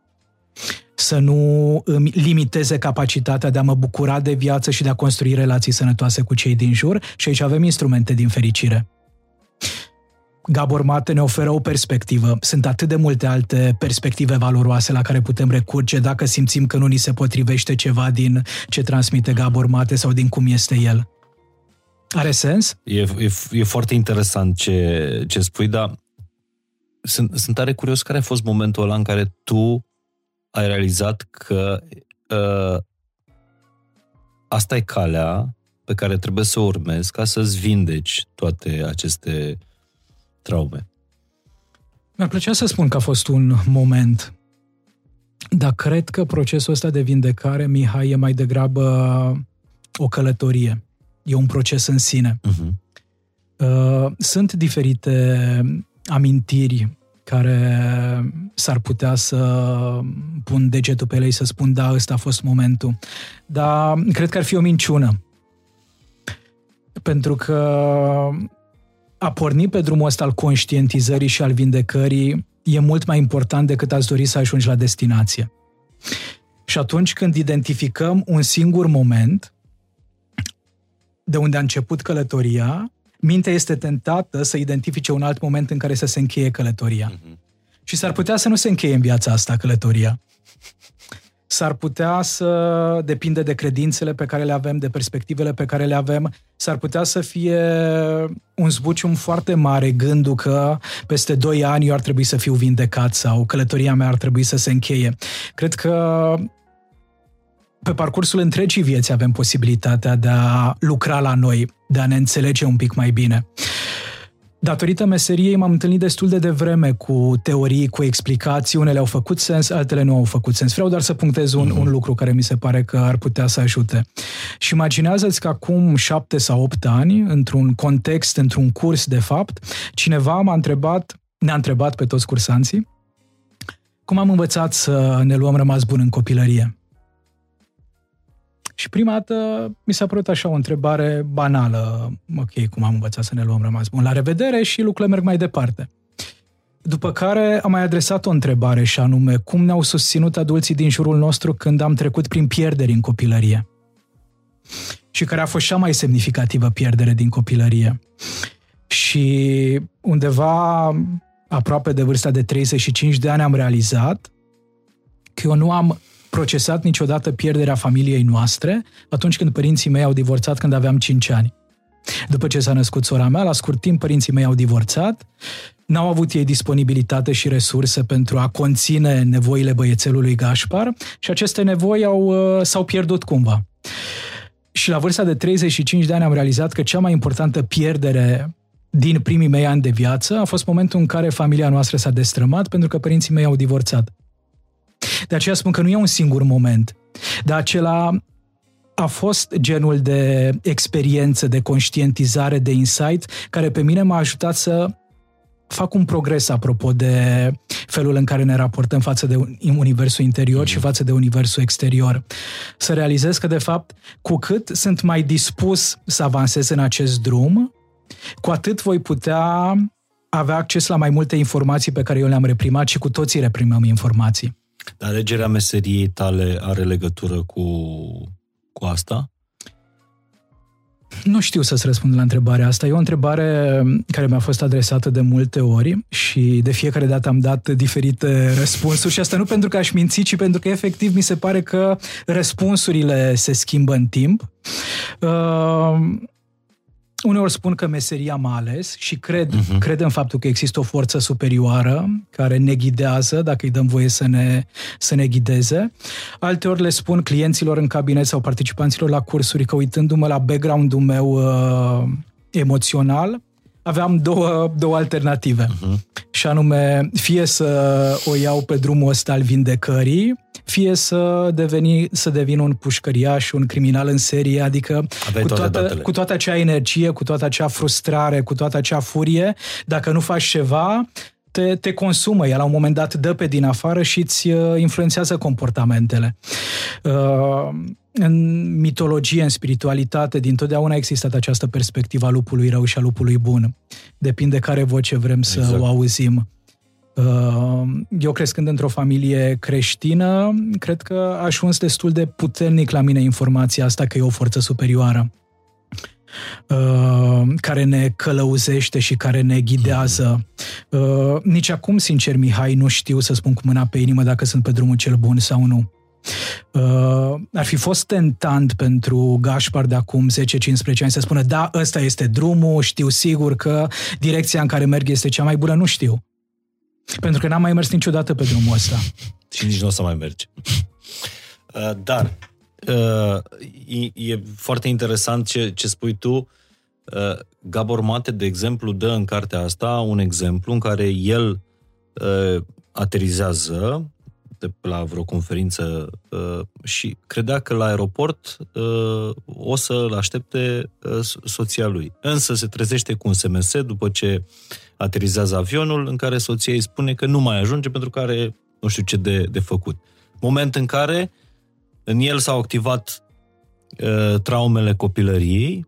Să nu îmi limiteze capacitatea de a mă bucura de viață și de a construi relații sănătoase cu cei din jur și aici avem instrumente din fericire. Gabor Mate ne oferă o perspectivă. Sunt atât de multe alte perspective valoroase la care putem recurge dacă simțim că nu ni se potrivește ceva din ce transmite Gabor Mate sau din cum este el. Are sens? E, e, e foarte interesant ce, ce spui, dar sunt, sunt tare curios care a fost momentul ăla în care tu ai realizat că uh, asta e calea pe care trebuie să o urmezi ca să-ți vindeci toate aceste traume. Mi-ar plăcea să spun că a fost un moment, dar cred că procesul ăsta de vindecare, Mihai, e mai degrabă o călătorie. E un proces în sine. Uh-huh. Sunt diferite amintiri care s-ar putea să pun degetul pe ele și să spun da, ăsta a fost momentul. Dar cred că ar fi o minciună. Pentru că a porni pe drumul ăsta al conștientizării și al vindecării e mult mai important decât ați dori să ajungi la destinație. Și atunci când identificăm un singur moment de unde a început călătoria, mintea este tentată să identifice un alt moment în care să se încheie călătoria. Mm-hmm. Și s-ar putea să nu se încheie în viața asta călătoria. S-ar putea să depinde de credințele pe care le avem, de perspectivele pe care le avem. S-ar putea să fie un zbucium foarte mare gândul că peste 2 ani eu ar trebui să fiu vindecat sau călătoria mea ar trebui să se încheie. Cred că pe parcursul întregii vieți avem posibilitatea de a lucra la noi, de a ne înțelege un pic mai bine. Datorită meseriei m-am întâlnit destul de devreme cu teorii, cu explicații, unele au făcut sens, altele nu au făcut sens. Vreau doar să punctez un, un lucru care mi se pare că ar putea să ajute. Și imaginează-ți că acum șapte sau opt ani, într-un context, într-un curs de fapt, cineva m-a întrebat, ne-a întrebat pe toți cursanții, cum am învățat să ne luăm rămas bun în copilărie. Și prima dată mi s-a părut așa o întrebare banală. Ok, cum am învățat să ne luăm rămas bun? La revedere și lucrurile merg mai departe. După care am mai adresat o întrebare și anume, cum ne-au susținut adulții din jurul nostru când am trecut prin pierderi în copilărie? Și care a fost cea mai semnificativă pierdere din copilărie. Și undeva aproape de vârsta de 35 de ani am realizat că eu nu am procesat niciodată pierderea familiei noastre atunci când părinții mei au divorțat când aveam 5 ani. După ce s-a născut sora mea, la scurt timp părinții mei au divorțat, n-au avut ei disponibilitate și resurse pentru a conține nevoile băiețelului Gașpar și aceste nevoi au, uh, s-au pierdut cumva. Și la vârsta de 35 de ani am realizat că cea mai importantă pierdere din primii mei ani de viață a fost momentul în care familia noastră s-a destrămat pentru că părinții mei au divorțat. De aceea spun că nu e un singur moment, dar acela a fost genul de experiență, de conștientizare, de insight, care pe mine m-a ajutat să fac un progres apropo de felul în care ne raportăm față de universul interior și mhm. față de universul exterior. Să realizez că, de fapt, cu cât sunt mai dispus să avansez în acest drum, cu atât voi putea avea acces la mai multe informații pe care eu le-am reprimat și cu toții reprimăm informații. Dar alegerea meseriei tale are legătură cu, cu asta? Nu știu să-ți răspund la întrebarea asta. E o întrebare care mi-a fost adresată de multe ori și de fiecare dată am dat diferite răspunsuri și asta nu pentru că aș minți, ci pentru că efectiv mi se pare că răspunsurile se schimbă în timp. Uh, uneori spun că meseria m-a ales și cred, uh-huh. cred în faptul că există o forță superioară care ne ghidează, dacă îi dăm voie să ne, să ne ghideze. Alteori le spun clienților în cabinet sau participanților la cursuri că uitându-mă la background-ul meu uh, emoțional, aveam două, două alternative. Uh-huh. Și anume, fie să o iau pe drumul ăsta al vindecării, fie să, deveni, să devin un pușcăriaș, un criminal în serie, adică cu toată, cu toată acea energie, cu toată acea frustrare, cu toată acea furie, dacă nu faci ceva, te, te consumă, el la un moment dat dă pe din afară și îți uh, influențează comportamentele. Uh, în mitologie, în spiritualitate, dintotdeauna a existat această perspectivă a lupului rău și a lupului bun. Depinde care voce vrem să exact. o auzim. Uh, eu crescând într-o familie creștină, cred că aș ajuns destul de puternic la mine informația asta că e o forță superioară uh, care ne călăuzește și care ne ghidează. Uh, nici acum, sincer, Mihai, nu știu să spun cu mâna pe inimă dacă sunt pe drumul cel bun sau nu. Uh, ar fi fost tentant pentru Gașpar de acum 10-15 ani să spună da, ăsta este drumul, știu sigur că direcția în care merg este cea mai bună, nu știu. Pentru că n-am mai mers niciodată pe drumul ăsta. <laughs> Și nici nu o să mai mergi. <laughs> Uh, dar uh, e, e foarte interesant ce, ce spui tu. Uh, Gabor Mate, de exemplu, dă în cartea asta un exemplu în care el aterizează de la vreo conferință uh, și credea că la aeroport uh, o să-l aștepte uh, soția lui. Însă se trezește cu un SMS după ce aterizează avionul în care soția îi spune că nu mai ajunge pentru că are nu știu ce de, de făcut. Moment în care în el s-au activat uh, traumele copilăriei,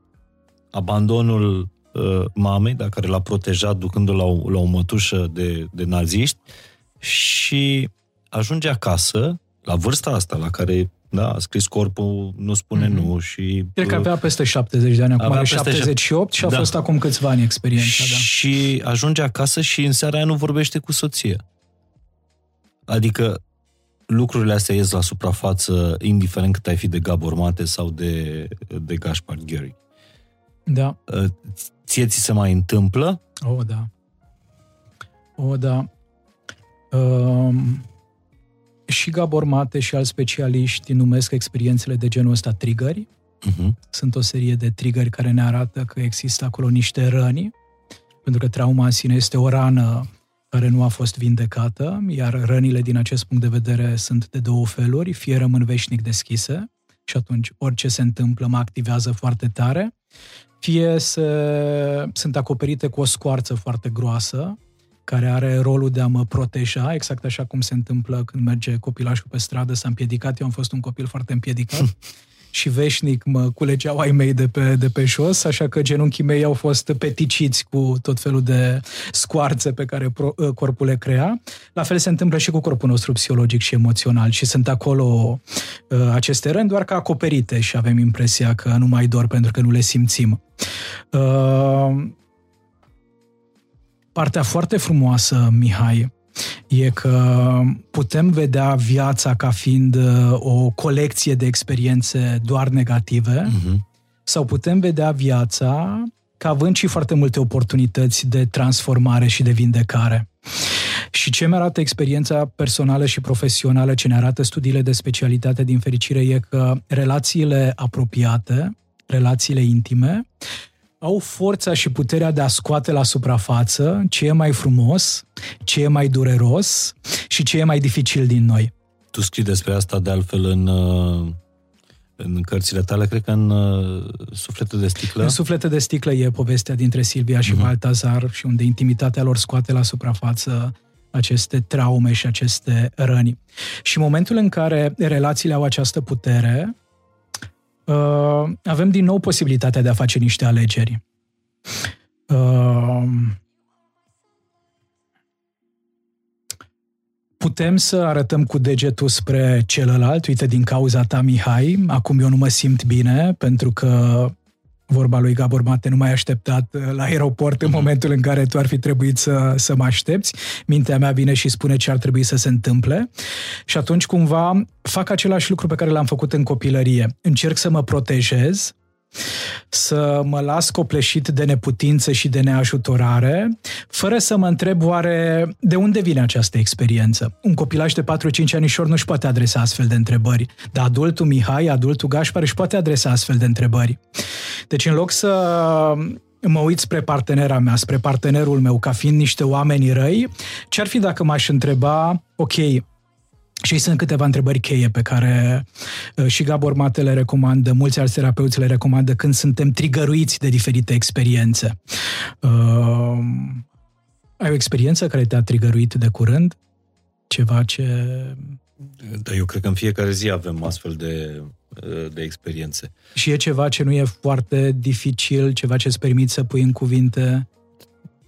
abandonul uh, mamei, da, care l-a protejat ducându-l la o, la o mătușă de, de naziști și ajunge acasă, la vârsta asta, la care da, a scris corpul, nu spune mm-hmm. nu și... Cred că avea peste 70 de ani, acum are 78 și a da. fost acum câțiva ani experiența. Și da. ajunge acasă și în seara aia nu vorbește cu soția. Adică lucrurile astea ies la suprafață, indiferent cât ai fi de Gabor Mate sau de, de Gaspar Gheori. Da. Ă, ție ți se mai întâmplă? O, oh, da. O, oh, da. Um, și Gabor Mate și alți specialiști numesc experiențele de genul ăsta triggeri. Uh-huh. Sunt o serie de triggeri care ne arată că există acolo niște răni, pentru că trauma în sine este o rană care nu a fost vindecată, iar rănile din acest punct de vedere sunt de două feluri, fie rămân veșnic deschise și atunci orice se întâmplă mă activează foarte tare, fie se, sunt acoperite cu o scoarță foarte groasă, care are rolul de a mă proteja, exact așa cum se întâmplă când merge copilașul pe stradă, s-a împiedicat, eu am fost un copil foarte împiedicat <laughs> și veșnic mă culegeau ai mei de pe, de pe jos, așa că genunchii mei au fost peticiți cu tot felul de scoarțe pe care pro, ă, corpul le crea. La fel se întâmplă și cu corpul nostru psihologic și emoțional și sunt acolo uh, aceste rând, doar că acoperite și avem impresia că nu mai dor pentru că nu le simțim. Uh, partea foarte frumoasă, Mihai, e că putem vedea viața ca fiind uh, o colecție de experiențe doar negative uh-huh. sau putem vedea viața ca având și foarte multe oportunități de transformare și de vindecare. Și ce mi arată experiența personală și profesională, ce ne arată studiile de specialitate din fericire, e că relațiile apropiate, relațiile intime, au forța și puterea de a scoate la suprafață ce e mai frumos, ce e mai dureros și ce e mai dificil din noi. Tu scrii despre asta de altfel în, uh, în cărțile tale, cred că în uh, Suflete de sticlă. În Suflete de sticlă e povestea dintre Silvia și uh-huh. Baltazar și unde intimitatea lor scoate la suprafață aceste traume și aceste răni. Și momentul în care relațiile au această putere, uh, avem din nou posibilitatea de a face niște alegeri. Uh, putem să arătăm cu degetul spre celălalt, uite, din cauza ta, Mihai, acum eu nu mă simt bine pentru că vorba lui Gabor Mate, nu mai așteptat uh, la aeroport în mhm. momentul în care tu ar fi trebuit să, să mă aștepți. Mintea mea vine și spune ce ar trebui să se întâmple. Și atunci cumva fac același lucru pe care l-am făcut în copilărie. Încerc să mă protejez, să mă las copleșit de neputință și de neajutorare, fără să mă întreb oare de unde vine această experiență. Un copilaj de 4-5 anișor nu își poate adresa astfel de întrebări, dar adultul Mihai, adultul Gașpar își poate adresa astfel de întrebări. Deci în loc să mă uit spre partenera mea, spre partenerul meu, ca fiind niște oameni răi, ce-ar fi dacă m-aș întreba, ok, și sunt câteva întrebări cheie pe care uh, și Gabor Mate le recomandă, mulți alți terapeuți le recomandă când suntem trigăruiți de diferite experiențe. Uh, ai o experiență care te-a trigăruit de curând? Ceva ce... Da, eu cred că în fiecare zi avem astfel de, uh, de experiențe. Și e ceva ce nu e foarte dificil, ceva ce îți permit să pui în cuvinte?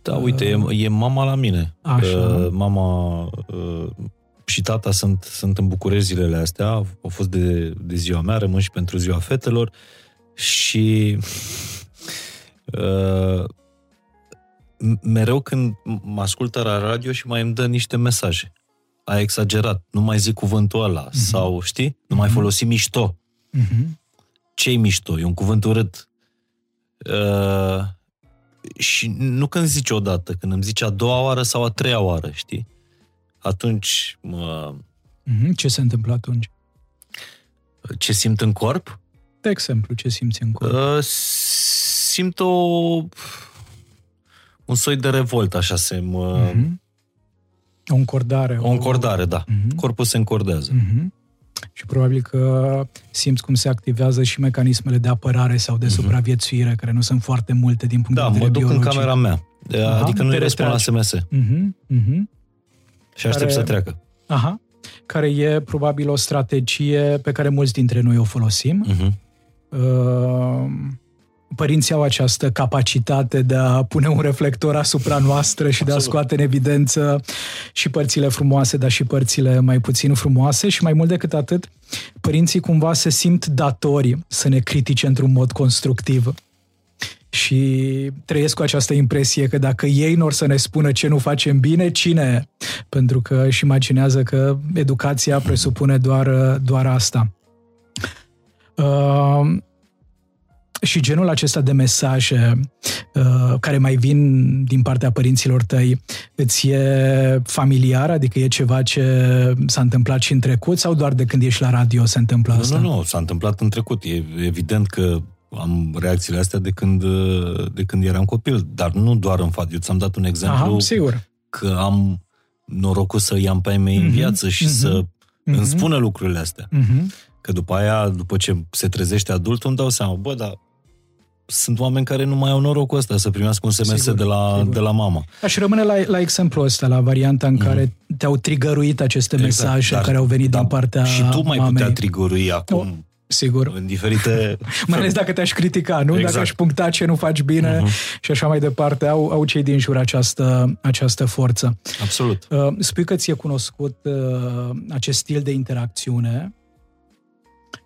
Da, uite, uh, e, e mama la mine. Așa. Uh, mama uh, și tata sunt, sunt în București zilele astea, au fost de, de ziua mea, rămân și pentru ziua fetelor și uh, mereu când mă ascultă la radio și mai îmi dă niște mesaje. A exagerat, nu mai zic cuvântul ăla, uh-huh. sau, știi, nu mai mhm. folosi mișto. Uh-huh. Ce-i mișto? E un cuvânt urât. Uh, și nu când zici odată, când îmi zici a doua oară sau a treia oară, știi? Atunci mă... Mm-hmm. Ce se întâmplă atunci? Ce simt în corp? De exemplu, ce simți în corp? Uh, simt o... un soi de revolt, așa se mă... Mm-hmm. O încordare. O încordare, da. Uh-huh. Corpul se încordează. Uh-huh. Și probabil că simți cum se activează și mecanismele de apărare sau de uh-huh. supraviețuire, care nu sunt foarte multe din punct da, de vedere biologic. Da, mă duc în camera mea. Aha, adică nu-i răspund la SMS. Uh-huh. Uh-huh. Și aștept care... să treacă. Aha. Care e probabil o strategie pe care mulți dintre noi o folosim. Uh-huh. Uh, părinții au această capacitate de a pune un reflector asupra noastră și de a scoate în evidență și părțile frumoase, dar și părțile mai puțin frumoase și mai mult decât atât, părinții cumva se simt datori să ne critique într-un mod constructiv. Și trăiesc cu această impresie că dacă ei nu or să ne spună ce nu facem bine, cine? Pentru că își imaginează că educația presupune doar, doar asta. Uh, și genul acesta de mesaje uh, care mai vin din partea părinților tăi, îți e familiar? Adică e ceva ce s-a întâmplat și în trecut sau doar de când ești la radio se întâmplă nu, asta? Nu, nu, s-a întâmplat în trecut. E evident că am reacțiile astea de când, de când eram copil, dar nu doar în fapt. Eu ți-am dat un exemplu Aha, sigur. că am norocul să i-am pe ai mei mm-hmm, în mhm, viață și mm-hmm, să mm-hmm. îmi spună lucrurile astea. Mm-hmm. Că după aia, după ce se trezește adultul, îmi dau seama, bă, dar sunt oameni care nu mai au norocul ăsta să primească un SMS sigur, de, la, sigur. de la mama. Aș rămâne la, la exemplu ăsta, la varianta în mm. care te-au trigăruit aceste exact, mesaje dar, care au venit da, din partea Și tu mai mamei. putea trigărui acum. O, sigur. În diferite... <laughs> mai ales dacă te-aș critica, nu? Exact. Dacă aș puncta ce nu faci bine uh-huh. și așa mai departe. Au, au cei din jur această, această forță. Absolut. Uh, spui că ți-e cunoscut uh, acest stil de interacțiune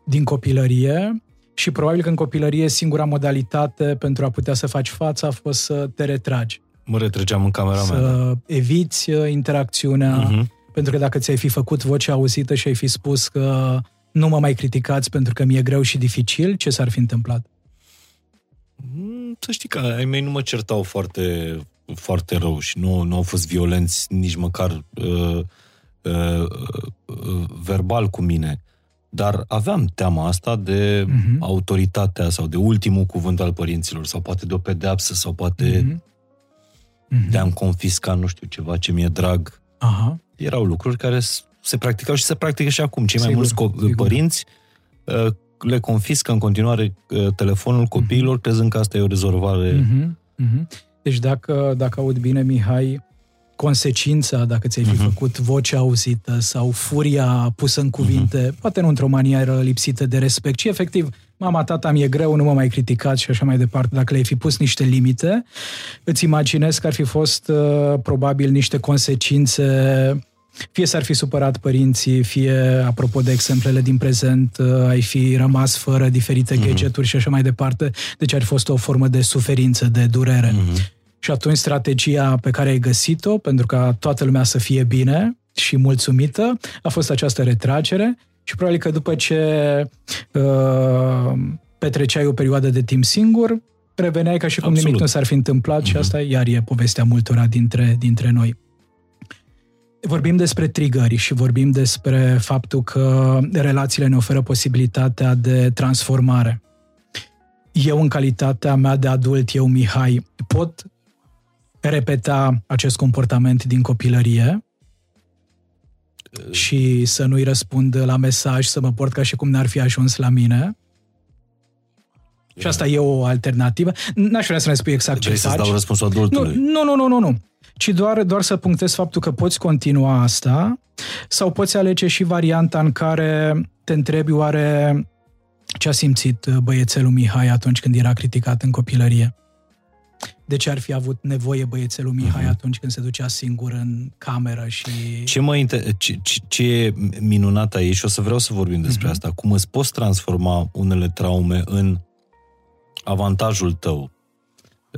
din copilărie și probabil că în copilărie singura modalitate pentru a putea să faci față a fost să te retragi. Mă retrăgeam în camera să mea. Să da. eviți uh, interacțiunea, uh-huh. pentru că dacă ți-ai fi făcut vocea auzită și ai fi spus că nu mă mai criticați pentru că mi-e greu și dificil, ce s-ar fi întâmplat? Mm, să știi că ai mei nu mă certau foarte, foarte rău și nu, nu au fost violenți nici măcar uh, uh, uh, verbal cu mine. Dar aveam teama asta de uh-huh. autoritatea sau de ultimul cuvânt al părinților, sau poate de o pedeapsă, sau poate uh-huh. Uh-huh. de a-mi confisca, nu știu, ceva ce mi-e drag. Uh-huh. Erau lucruri care se practicau și se practică și acum. Cei sigur, mai mulți co- sigur. părinți uh, le confiscă în continuare uh, telefonul copiilor, uh-huh. crezând că asta e o rezolvare. Uh-huh. Uh-huh. Deci dacă, dacă aud bine, Mihai, consecința dacă ți-ai fi uh-huh. făcut vocea auzită sau furia pusă în cuvinte, uh-huh. poate nu într-o manieră lipsită de respect, ci efectiv, mama, tata, mi-e greu, nu mă mai criticați și așa mai departe, dacă le-ai fi pus niște limite, îți imaginezi că ar fi fost uh, probabil niște consecințe fie s-ar fi supărat părinții, fie, apropo de exemplele din prezent, uh, ai fi rămas fără diferite uh-huh. gadgeturi și așa mai departe, deci ar fi fost o formă de suferință, de durere. Uh-huh. Și atunci strategia pe care ai găsit-o, pentru ca toată lumea să fie bine și mulțumită, a fost această retragere și probabil că după ce uh, petreceai o perioadă de timp singur, reveneai ca și cum Absolut. nimic nu s-ar fi întâmplat mm-hmm. și mhm. asta iar e povestea multora dintre, dintre noi. Vorbim despre trigări și vorbim despre faptul că relațiile ne oferă posibilitatea de transformare. Eu, în calitatea mea de adult, eu, Mihai, pot repeta acest comportament din copilărie și să nu-i răspund la mesaj, să mă port ca și cum n-ar fi ajuns la mine. Și asta e o alternativă. N-aș vrea să ne spui exact Vrei ce faci. să dau răspunsul adultului. Nu, nu, nu, nu, nu. Ci doar, doar să punctez faptul că poți continua asta sau poți alege și varianta în care te întrebi oare ce a simțit băiețelul Mihai atunci când era criticat în copilărie de ce ar fi avut nevoie băiețelul Mihai uh-huh. atunci când se ducea singur în cameră și... Ce, mă inter... ce, ce, ce e minunat aici, și o să vreau să vorbim despre uh-huh. asta, cum îți poți transforma unele traume în avantajul tău.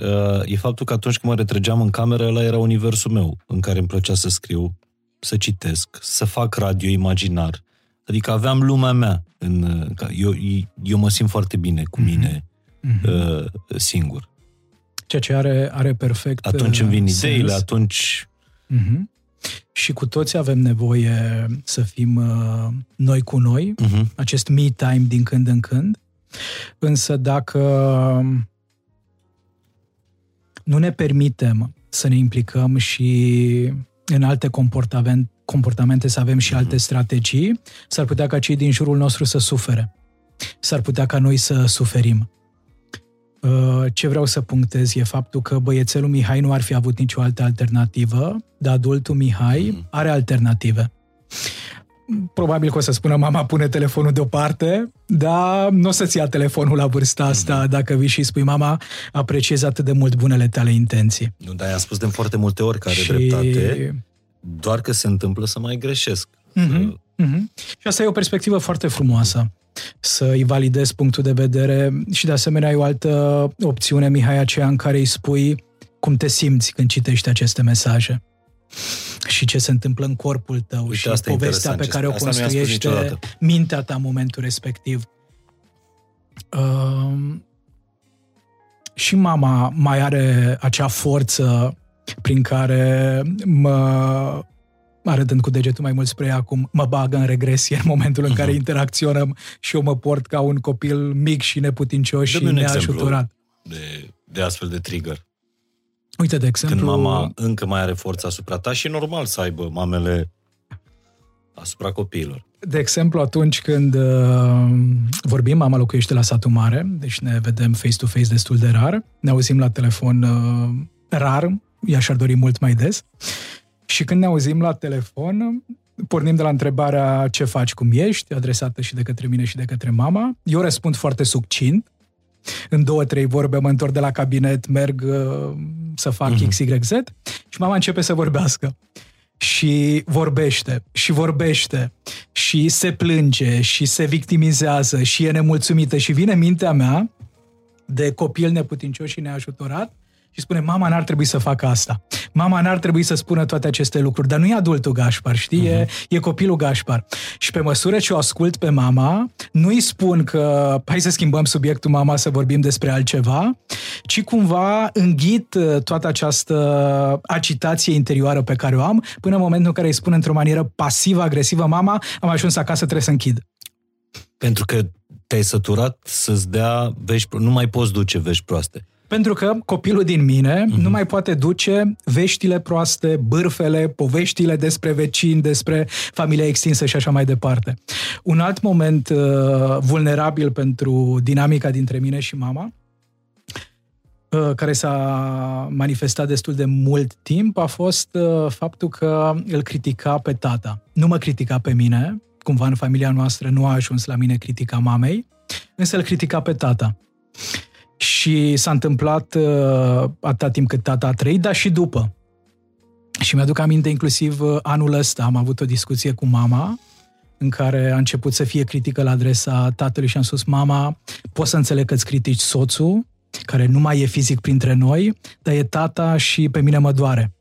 Uh, e faptul că atunci când mă retrăgeam în cameră, ăla era universul meu, în care îmi plăcea să scriu, să citesc, să fac radio imaginar. Adică aveam lumea mea. În, eu, eu mă simt foarte bine cu mine uh-huh. uh, singur. Ceea ce are, are perfect Atunci îmi vin uh, sens. ideile, atunci... Uh-huh. Și cu toți avem nevoie să fim uh, noi cu noi, uh-huh. acest me time din când în când. Însă dacă nu ne permitem să ne implicăm și în alte comportamente, comportamente să avem și alte strategii, s-ar putea ca cei din jurul nostru să sufere. S-ar putea ca noi să suferim. Uh, ce vreau să punctez e faptul că băiețelul Mihai nu ar fi avut nicio altă alternativă, dar adultul Mihai mhm. are alternative. Probabil că o să spună mama pune telefonul deoparte, dar nu o să-ți ia telefonul la vârsta asta mm-hmm. dacă vii și spui mama apreciez atât de mult bunele tale intenții. Nu, dar i-am spus de foarte multe ori că are și... dreptate, doar că se întâmplă să mai greșesc. Mm-hmm. Să... Mm-hmm. Și asta e o perspectivă foarte frumoasă să-i validezi punctul de vedere și de asemenea ai o altă opțiune, Mihai, aceea în care îi spui cum te simți când citești aceste mesaje și ce se întâmplă în corpul tău Uite, și povestea pe care o construiește mintea ta în momentul respectiv. Uh, și mama mai are acea forță prin care mă arătând cu degetul mai mult spre ea acum, mă bagă în regresie în momentul în care uh-huh. interacționăm și eu mă port ca un copil mic și neputincios și neajutorat. De, de astfel de trigger. Uite, de exemplu... Când mama încă mai are forța asupra ta și e normal să aibă mamele asupra copiilor. De exemplu, atunci când uh, vorbim, mama locuiește la satul mare, deci ne vedem face-to-face destul de rar, ne auzim la telefon uh, rar, ea și-ar dori mult mai des. Și când ne auzim la telefon, pornim de la întrebarea ce faci, cum ești, adresată și de către mine și de către mama. Eu răspund foarte succint, în două, trei vorbe mă întorc de la cabinet, merg uh, să fac mm-hmm. XYZ și mama începe să vorbească. Și vorbește, și vorbește, și se plânge, și se victimizează, și e nemulțumită. Și vine mintea mea de copil neputincios și neajutorat și spune, mama n-ar trebui să facă asta. Mama n-ar trebui să spună toate aceste lucruri, dar nu e adultul Gașpar, știi? Uh-huh. E, e copilul Gașpar. Și pe măsură ce o ascult pe mama, nu îi spun că hai să schimbăm subiectul mama să vorbim despre altceva, ci cumva înghit uh, toată această agitație interioară pe care o am, până în momentul în care îi spun într-o manieră pasivă-agresivă, mama, am ajuns acasă, trebuie să închid. Pentru că te-ai săturat să-ți dea vești, nu mai poți duce vești proaste. Pentru că copilul din mine uh-huh. nu mai poate duce veștile proaste, bârfele, poveștile despre vecini, despre familia extinsă și așa mai departe. Un alt moment uh, vulnerabil pentru dinamica dintre mine și mama, uh, care s-a manifestat destul de mult timp, a fost uh, faptul că îl critica pe tata. Nu mă critica pe mine, cumva în familia noastră nu a ajuns la mine critica mamei, însă îl critica pe tata. Și s-a întâmplat uh, atâta timp cât tata a trăit, dar și după. Și mi-aduc aminte inclusiv uh, anul ăsta am avut o discuție cu mama în care a început să fie critică la adresa tatălui și am spus, mama, pot să înțeleg că îți critici soțul, care nu mai e fizic printre noi, dar e tata și pe mine mă doare.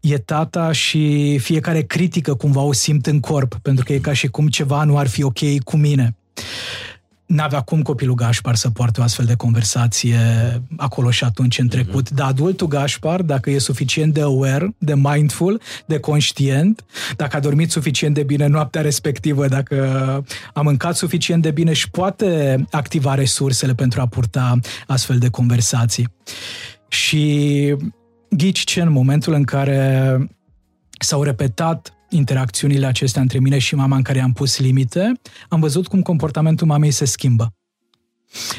E tata și fiecare critică cumva o simt în corp, pentru că e ca și cum ceva nu ar fi ok cu mine n-avea cum copilul Gașpar să poarte o astfel de conversație acolo și atunci în trecut. Mm-hmm. Dar adultul Gașpar, dacă e suficient de aware, de mindful, de conștient, dacă a dormit suficient de bine noaptea respectivă, dacă a mâncat suficient de bine și poate activa resursele pentru a purta astfel de conversații. Și ghici ce în momentul în care s-au repetat interacțiunile acestea între mine și mama în care am pus limite, am văzut cum comportamentul mamei se schimbă.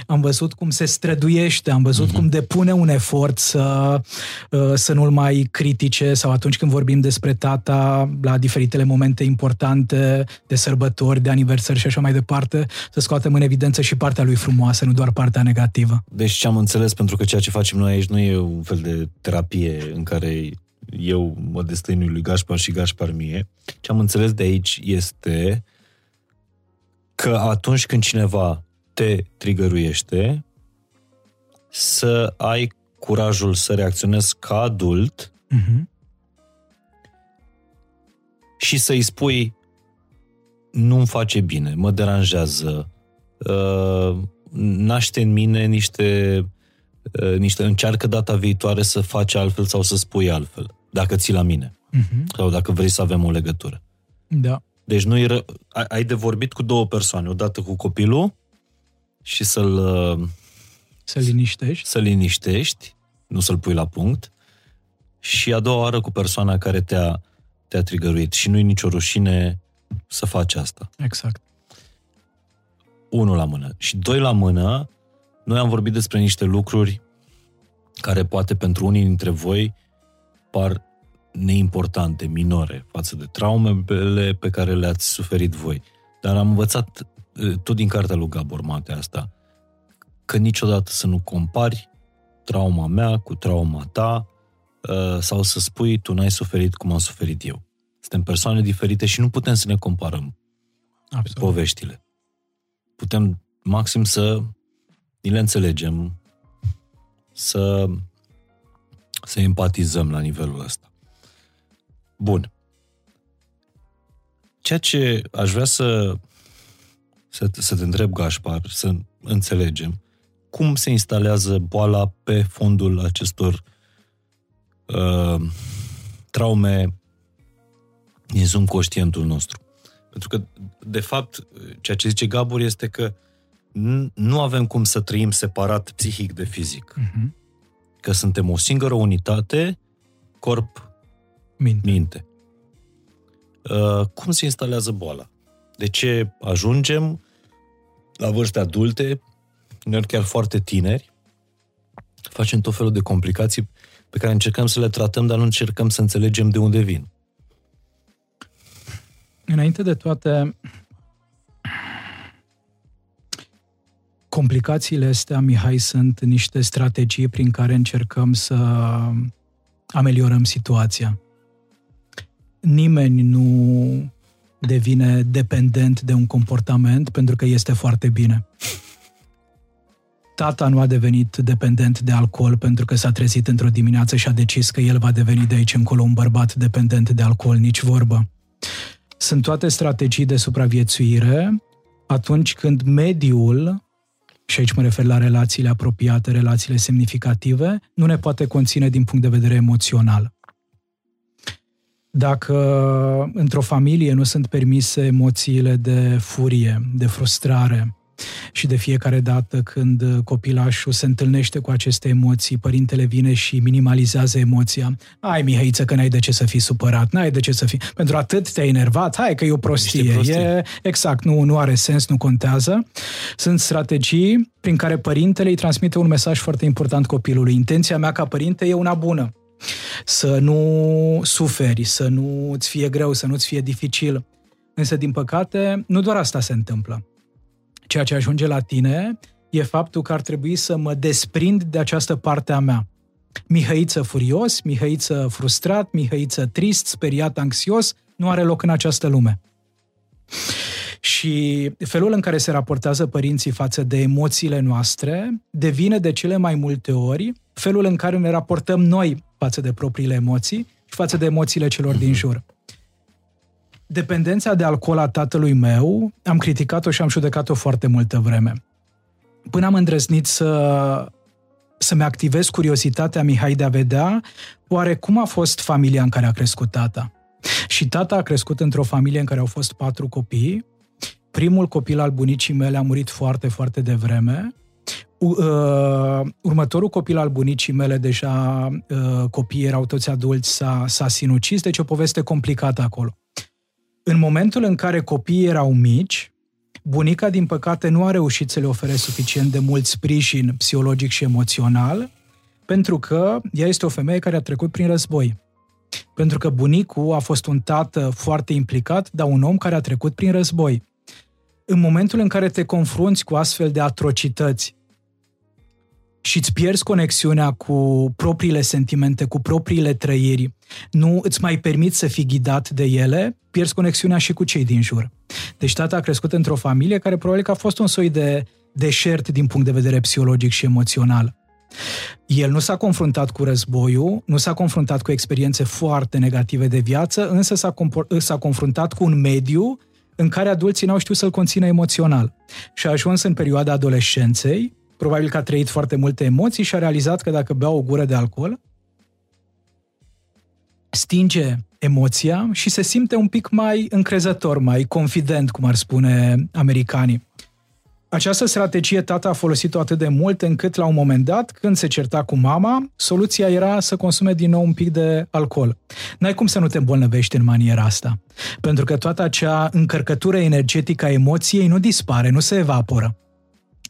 Am văzut cum se străduiește, am văzut uh-huh. cum depune un efort să, uh, să nu-l mai critique sau atunci când vorbim despre tata la diferitele momente importante de sărbători, de aniversări și așa mai departe, să scoatem în evidență și partea lui frumoasă, nu doar partea negativă. Deci ce am înțeles, pentru că ceea ce facem noi aici nu e un fel de terapie în care eu mă destăinui lui Gașpar și Gașpar mie. Ce am înțeles de aici este că atunci când cineva te trigăruiește, să ai curajul să reacționezi ca adult uh-huh. și să-i spui nu-mi face bine, mă deranjează, uh, naște în mine niște, uh, niște, încearcă data viitoare să faci altfel sau să spui altfel dacă ții la mine. Uh-huh. Sau dacă vrei să avem o legătură. Da. Deci nu ră... ai de vorbit cu două persoane. Odată cu copilul și să-l... Să liniștești. Să liniștești, nu să-l pui la punct. și a doua oară cu persoana care te-a, te-a trigăruit. Și nu-i nicio rușine să faci asta. Exact. Unul la mână. Și doi la mână, noi am vorbit despre niște lucruri care poate pentru unii dintre voi par neimportante, minore, față de traumele pe care le-ați suferit voi. Dar am învățat tot din cartea lui Gabor Mate asta, că niciodată să nu compari trauma mea cu trauma ta sau să spui tu n-ai suferit cum am suferit eu. Suntem persoane diferite și nu putem să ne comparăm Absolut. poveștile. Putem maxim să ni le înțelegem, să, să empatizăm la nivelul ăsta. Bun. Ceea ce aș vrea să, să, să te întreb, Gașpar, să înțelegem, cum se instalează boala pe fondul acestor uh, traume din subconștientul nostru. Pentru că, de fapt, ceea ce zice Gabor este că nu avem cum să trăim separat psihic de fizic. Uh-huh. Că suntem o singură unitate, corp-minte. Minte. Uh, cum se instalează boala? De ce ajungem la vârste adulte, uneori chiar foarte tineri, facem tot felul de complicații pe care încercăm să le tratăm, dar nu încercăm să înțelegem de unde vin. Înainte de toate, complicațiile astea, Mihai, sunt niște strategii prin care încercăm să ameliorăm situația. Nimeni nu devine dependent de un comportament pentru că este foarte bine. Tata nu a devenit dependent de alcool pentru că s-a trezit într-o dimineață și a decis că el va deveni de aici încolo un bărbat dependent de alcool, nici vorbă. Sunt toate strategii de supraviețuire atunci când mediul și aici mă refer la relațiile apropiate, relațiile semnificative, nu ne poate conține din punct de vedere emoțional. Dacă într-o familie nu sunt permise emoțiile de furie, de frustrare, și de fiecare dată când copilașul se întâlnește cu aceste emoții, părintele vine și minimalizează emoția. Ai, Mihăiță, că n-ai de ce să fii supărat, n-ai de ce să fii... Pentru atât te-ai enervat, hai că e o prostie. E, exact, nu, nu are sens, nu contează. Sunt strategii prin care părintele îi transmite un mesaj foarte important copilului. Intenția mea ca părinte e una bună. Să nu suferi, să nu îți fie greu, să nu-ți fie dificil. Însă, din păcate, nu doar asta se întâmplă. Ceea ce ajunge la tine e faptul că ar trebui să mă desprind de această parte a mea. Mihăiță furios, Mihăiță frustrat, Mihăiță trist, speriat, anxios, nu are loc în această lume. Și felul în care se raportează părinții față de emoțiile noastre devine de cele mai multe ori felul în care ne raportăm noi față de propriile emoții și față de emoțiile celor din jur dependența de alcool a tatălui meu, am criticat-o și am judecat-o foarte multă vreme. Până am îndrăznit să, să-mi activez curiozitatea Mihai de a vedea oare cum a fost familia în care a crescut tata. Și tata a crescut într-o familie în care au fost patru copii. Primul copil al bunicii mele a murit foarte, foarte devreme. Uh, următorul copil al bunicii mele, deja uh, copiii erau toți adulți, s-a, s-a sinucis, deci o poveste complicată acolo. În momentul în care copiii erau mici, bunica, din păcate, nu a reușit să le ofere suficient de mult sprijin psihologic și emoțional, pentru că ea este o femeie care a trecut prin război. Pentru că bunicul a fost un tată foarte implicat, dar un om care a trecut prin război. În momentul în care te confrunți cu astfel de atrocități și îți pierzi conexiunea cu propriile sentimente, cu propriile trăiri, nu îți mai permiți să fii ghidat de ele, pierzi conexiunea și cu cei din jur. Deci tata a crescut într-o familie care probabil că a fost un soi de deșert din punct de vedere psihologic și emoțional. El nu s-a confruntat cu războiul, nu s-a confruntat cu experiențe foarte negative de viață, însă s-a, compor- s-a confruntat cu un mediu în care adulții n-au știut să-l conțină emoțional. Și a ajuns în perioada adolescenței, probabil că a trăit foarte multe emoții și a realizat că dacă bea o gură de alcool, stinge emoția și se simte un pic mai încrezător, mai confident, cum ar spune americanii. Această strategie tata a folosit-o atât de mult încât la un moment dat, când se certa cu mama, soluția era să consume din nou un pic de alcool. N-ai cum să nu te îmbolnăvești în maniera asta. Pentru că toată acea încărcătură energetică a emoției nu dispare, nu se evaporă.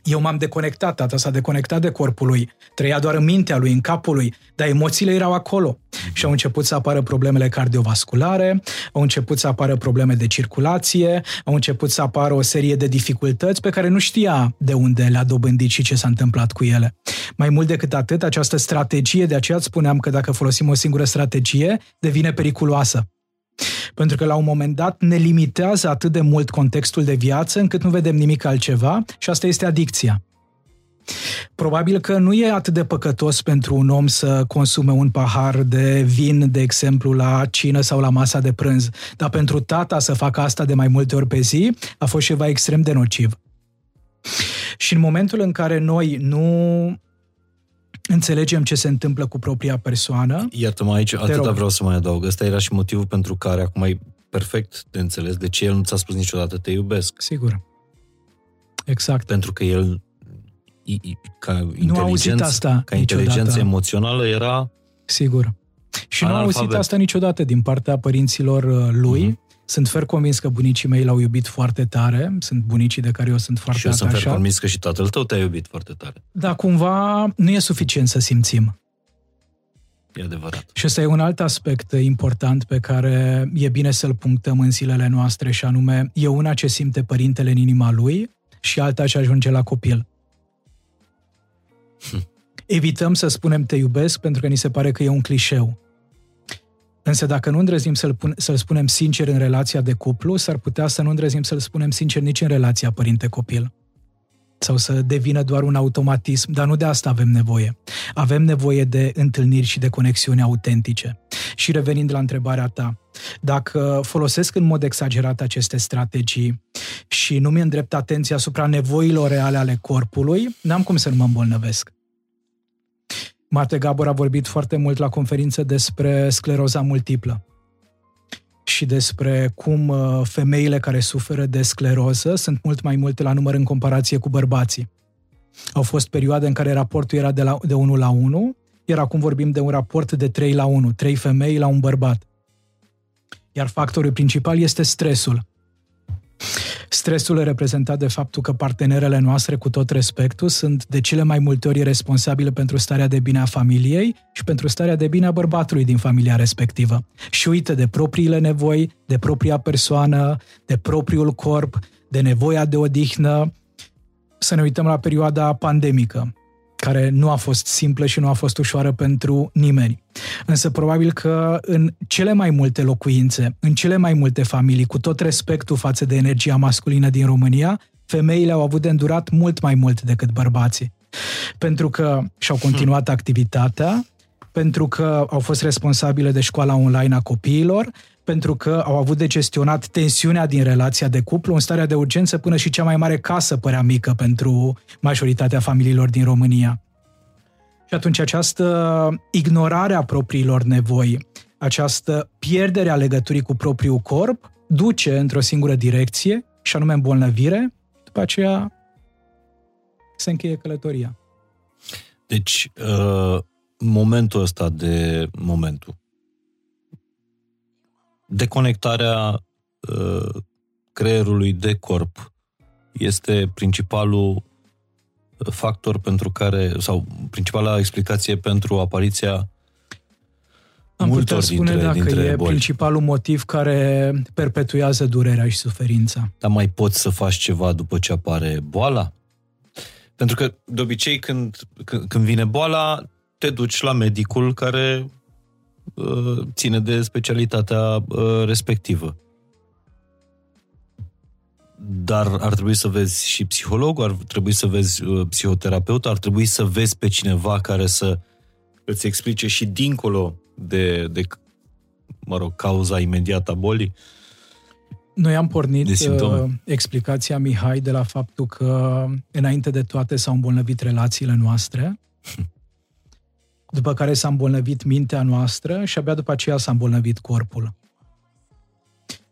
Eu m-am deconectat, tata s-a deconectat de corpul lui, trăia doar în mintea lui, în capul lui, dar emoțiile erau acolo. Și au început să apară problemele cardiovasculare, au început să apară probleme de circulație, au început să apară o serie de dificultăți pe care nu știa de unde le-a dobândit și ce s-a întâmplat cu ele. Mai mult decât atât, această strategie, de aceea spuneam că dacă folosim o singură strategie, devine periculoasă. Pentru că la un moment dat ne limitează atât de mult contextul de viață încât nu vedem nimic altceva și asta este adicția. Probabil că nu e atât de păcătos pentru un om să consume un pahar de vin, de exemplu, la cină sau la masa de prânz, dar pentru tata să facă asta de mai multe ori pe zi a fost ceva extrem de nociv. Și în momentul în care noi nu înțelegem ce se întâmplă cu propria persoană. Iartă-mă aici, atâta rog. vreau să mai adaug. Ăsta era și motivul pentru care acum e perfect de înțeles de ce el nu ți-a spus niciodată te iubesc. Sigur. Exact. Pentru că el ca inteligență, asta ca inteligență emoțională era Sigur. Și nu a auzit asta niciodată din partea părinților uh, lui. Uh-huh. Sunt fer convins că bunicii mei l-au iubit foarte tare, sunt bunicii de care eu sunt foarte Și eu atașat. sunt fer convins că și tatăl tău te-a iubit foarte tare. Da, cumva nu e suficient să simțim. E adevărat. Și ăsta e un alt aspect important pe care e bine să-l punctăm în zilele noastre și anume, e una ce simte părintele în inima lui și alta ce ajunge la copil. Hm. Evităm să spunem te iubesc pentru că ni se pare că e un clișeu. Însă dacă nu îndrăznim să-l, pun, să-l spunem sincer în relația de cuplu, s-ar putea să nu îndrăznim să-l spunem sincer nici în relația părinte-copil. Sau să devină doar un automatism, dar nu de asta avem nevoie. Avem nevoie de întâlniri și de conexiuni autentice. Și revenind la întrebarea ta, dacă folosesc în mod exagerat aceste strategii și nu mi îndrept atenția asupra nevoilor reale ale corpului, n-am cum să nu mă îmbolnăvesc. Mate Gabor a vorbit foarte mult la conferință despre scleroza multiplă și despre cum uh, femeile care suferă de scleroză sunt mult mai multe la număr în comparație cu bărbații. Au fost perioade în care raportul era de, la, de 1 la 1, iar acum vorbim de un raport de 3 la 1, 3 femei la un bărbat. Iar factorul principal este stresul. Stresul e reprezentat de faptul că partenerele noastre, cu tot respectul, sunt de cele mai multe ori responsabile pentru starea de bine a familiei și pentru starea de bine a bărbatului din familia respectivă. Și uită de propriile nevoi, de propria persoană, de propriul corp, de nevoia de odihnă. Să ne uităm la perioada pandemică care nu a fost simplă și nu a fost ușoară pentru nimeni. Însă probabil că în cele mai multe locuințe, în cele mai multe familii, cu tot respectul față de energia masculină din România, femeile au avut de îndurat mult mai mult decât bărbații. Pentru că și-au continuat activitatea, pentru că au fost responsabile de școala online a copiilor, pentru că au avut de gestionat tensiunea din relația de cuplu în starea de urgență până și cea mai mare casă părea mică pentru majoritatea familiilor din România. Și atunci această ignorare a propriilor nevoi, această pierdere a legăturii cu propriul corp, duce într-o singură direcție, și anume îmbolnăvire, după aceea se încheie călătoria. Deci, uh, momentul ăsta de momentul deconectarea uh, creierului de corp este principalul uh, factor pentru care, sau principala explicație pentru apariția am putea spune dintre, dacă dintre e boli. principalul motiv care perpetuează durerea și suferința. Dar mai poți să faci ceva după ce apare boala? Pentru că, de obicei, când, când, când vine boala, te duci la medicul care Uh, ține de specialitatea uh, respectivă. Dar ar trebui să vezi și psiholog, ar trebui să vezi uh, psihoterapeut, ar trebui să vezi pe cineva care să îți explice și dincolo de, de mă rog, cauza imediată a bolii. Noi am pornit uh, explicația Mihai de la faptul că înainte de toate s-au îmbolnăvit relațiile noastre <laughs> după care s-a îmbolnăvit mintea noastră și abia după aceea s-a îmbolnăvit corpul.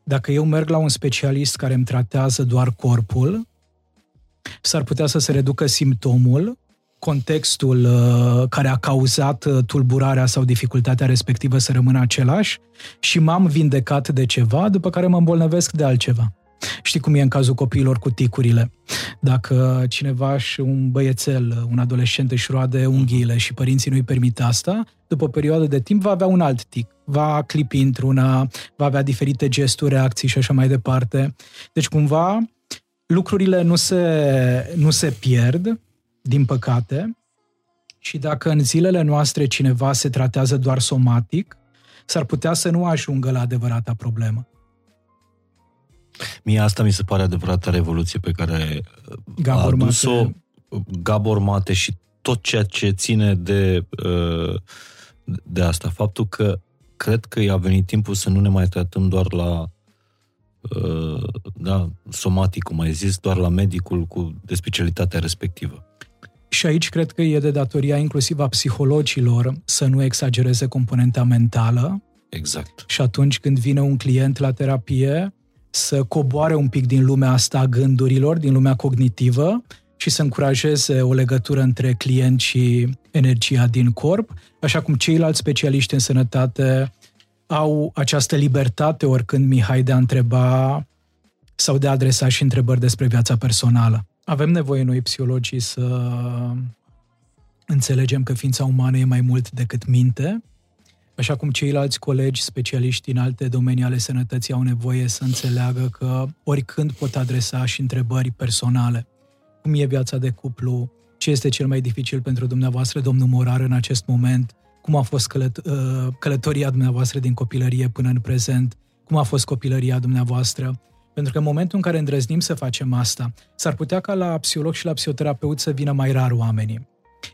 Dacă eu merg la un specialist care îmi tratează doar corpul, s-ar putea să se reducă simptomul, contextul uh, care a cauzat uh, tulburarea sau dificultatea respectivă să rămână același și m-am vindecat de ceva, după care mă îmbolnăvesc de altceva. Știi cum e în cazul copiilor cu ticurile. Dacă cineva și un băiețel, un adolescent își roade unghiile și părinții nu-i permit asta, după o perioadă de timp va avea un alt tic. Va clipi într-una, va avea diferite gesturi, reacții și așa mai departe. Deci cumva lucrurile nu se, nu se pierd, din păcate, și dacă în zilele noastre cineva se tratează doar somatic, s-ar putea să nu ajungă la adevărata problemă. Mie asta mi se pare adevărata revoluție pe care Gabor a adus-o Mate. Gabor Mate și tot ceea ce ține de, uh, de asta. Faptul că cred că i-a venit timpul să nu ne mai tratăm doar la uh, da, somatic, cum ai zis, doar la medicul cu de specialitatea respectivă. Și aici cred că e de datoria inclusiv a psihologilor să nu exagereze componenta mentală. Exact. Și atunci când vine un client la terapie, să coboare un pic din lumea asta a gândurilor, din lumea cognitivă și să încurajeze o legătură între client și energia din corp, așa cum ceilalți specialiști în sănătate au această libertate oricând Mihai de a întreba sau de a adresa și întrebări despre viața personală. Avem nevoie noi, psihologii, să înțelegem că ființa umană e mai mult decât minte, așa cum ceilalți colegi specialiști în alte domenii ale sănătății au nevoie să înțeleagă că oricând pot adresa și întrebări personale. Cum e viața de cuplu? Ce este cel mai dificil pentru dumneavoastră, domnul Morar, în acest moment? Cum a fost călăt- uh, călătoria dumneavoastră din copilărie până în prezent? Cum a fost copilăria dumneavoastră? Pentru că în momentul în care îndrăznim să facem asta, s-ar putea ca la psiholog și la psihoterapeut să vină mai rar oamenii.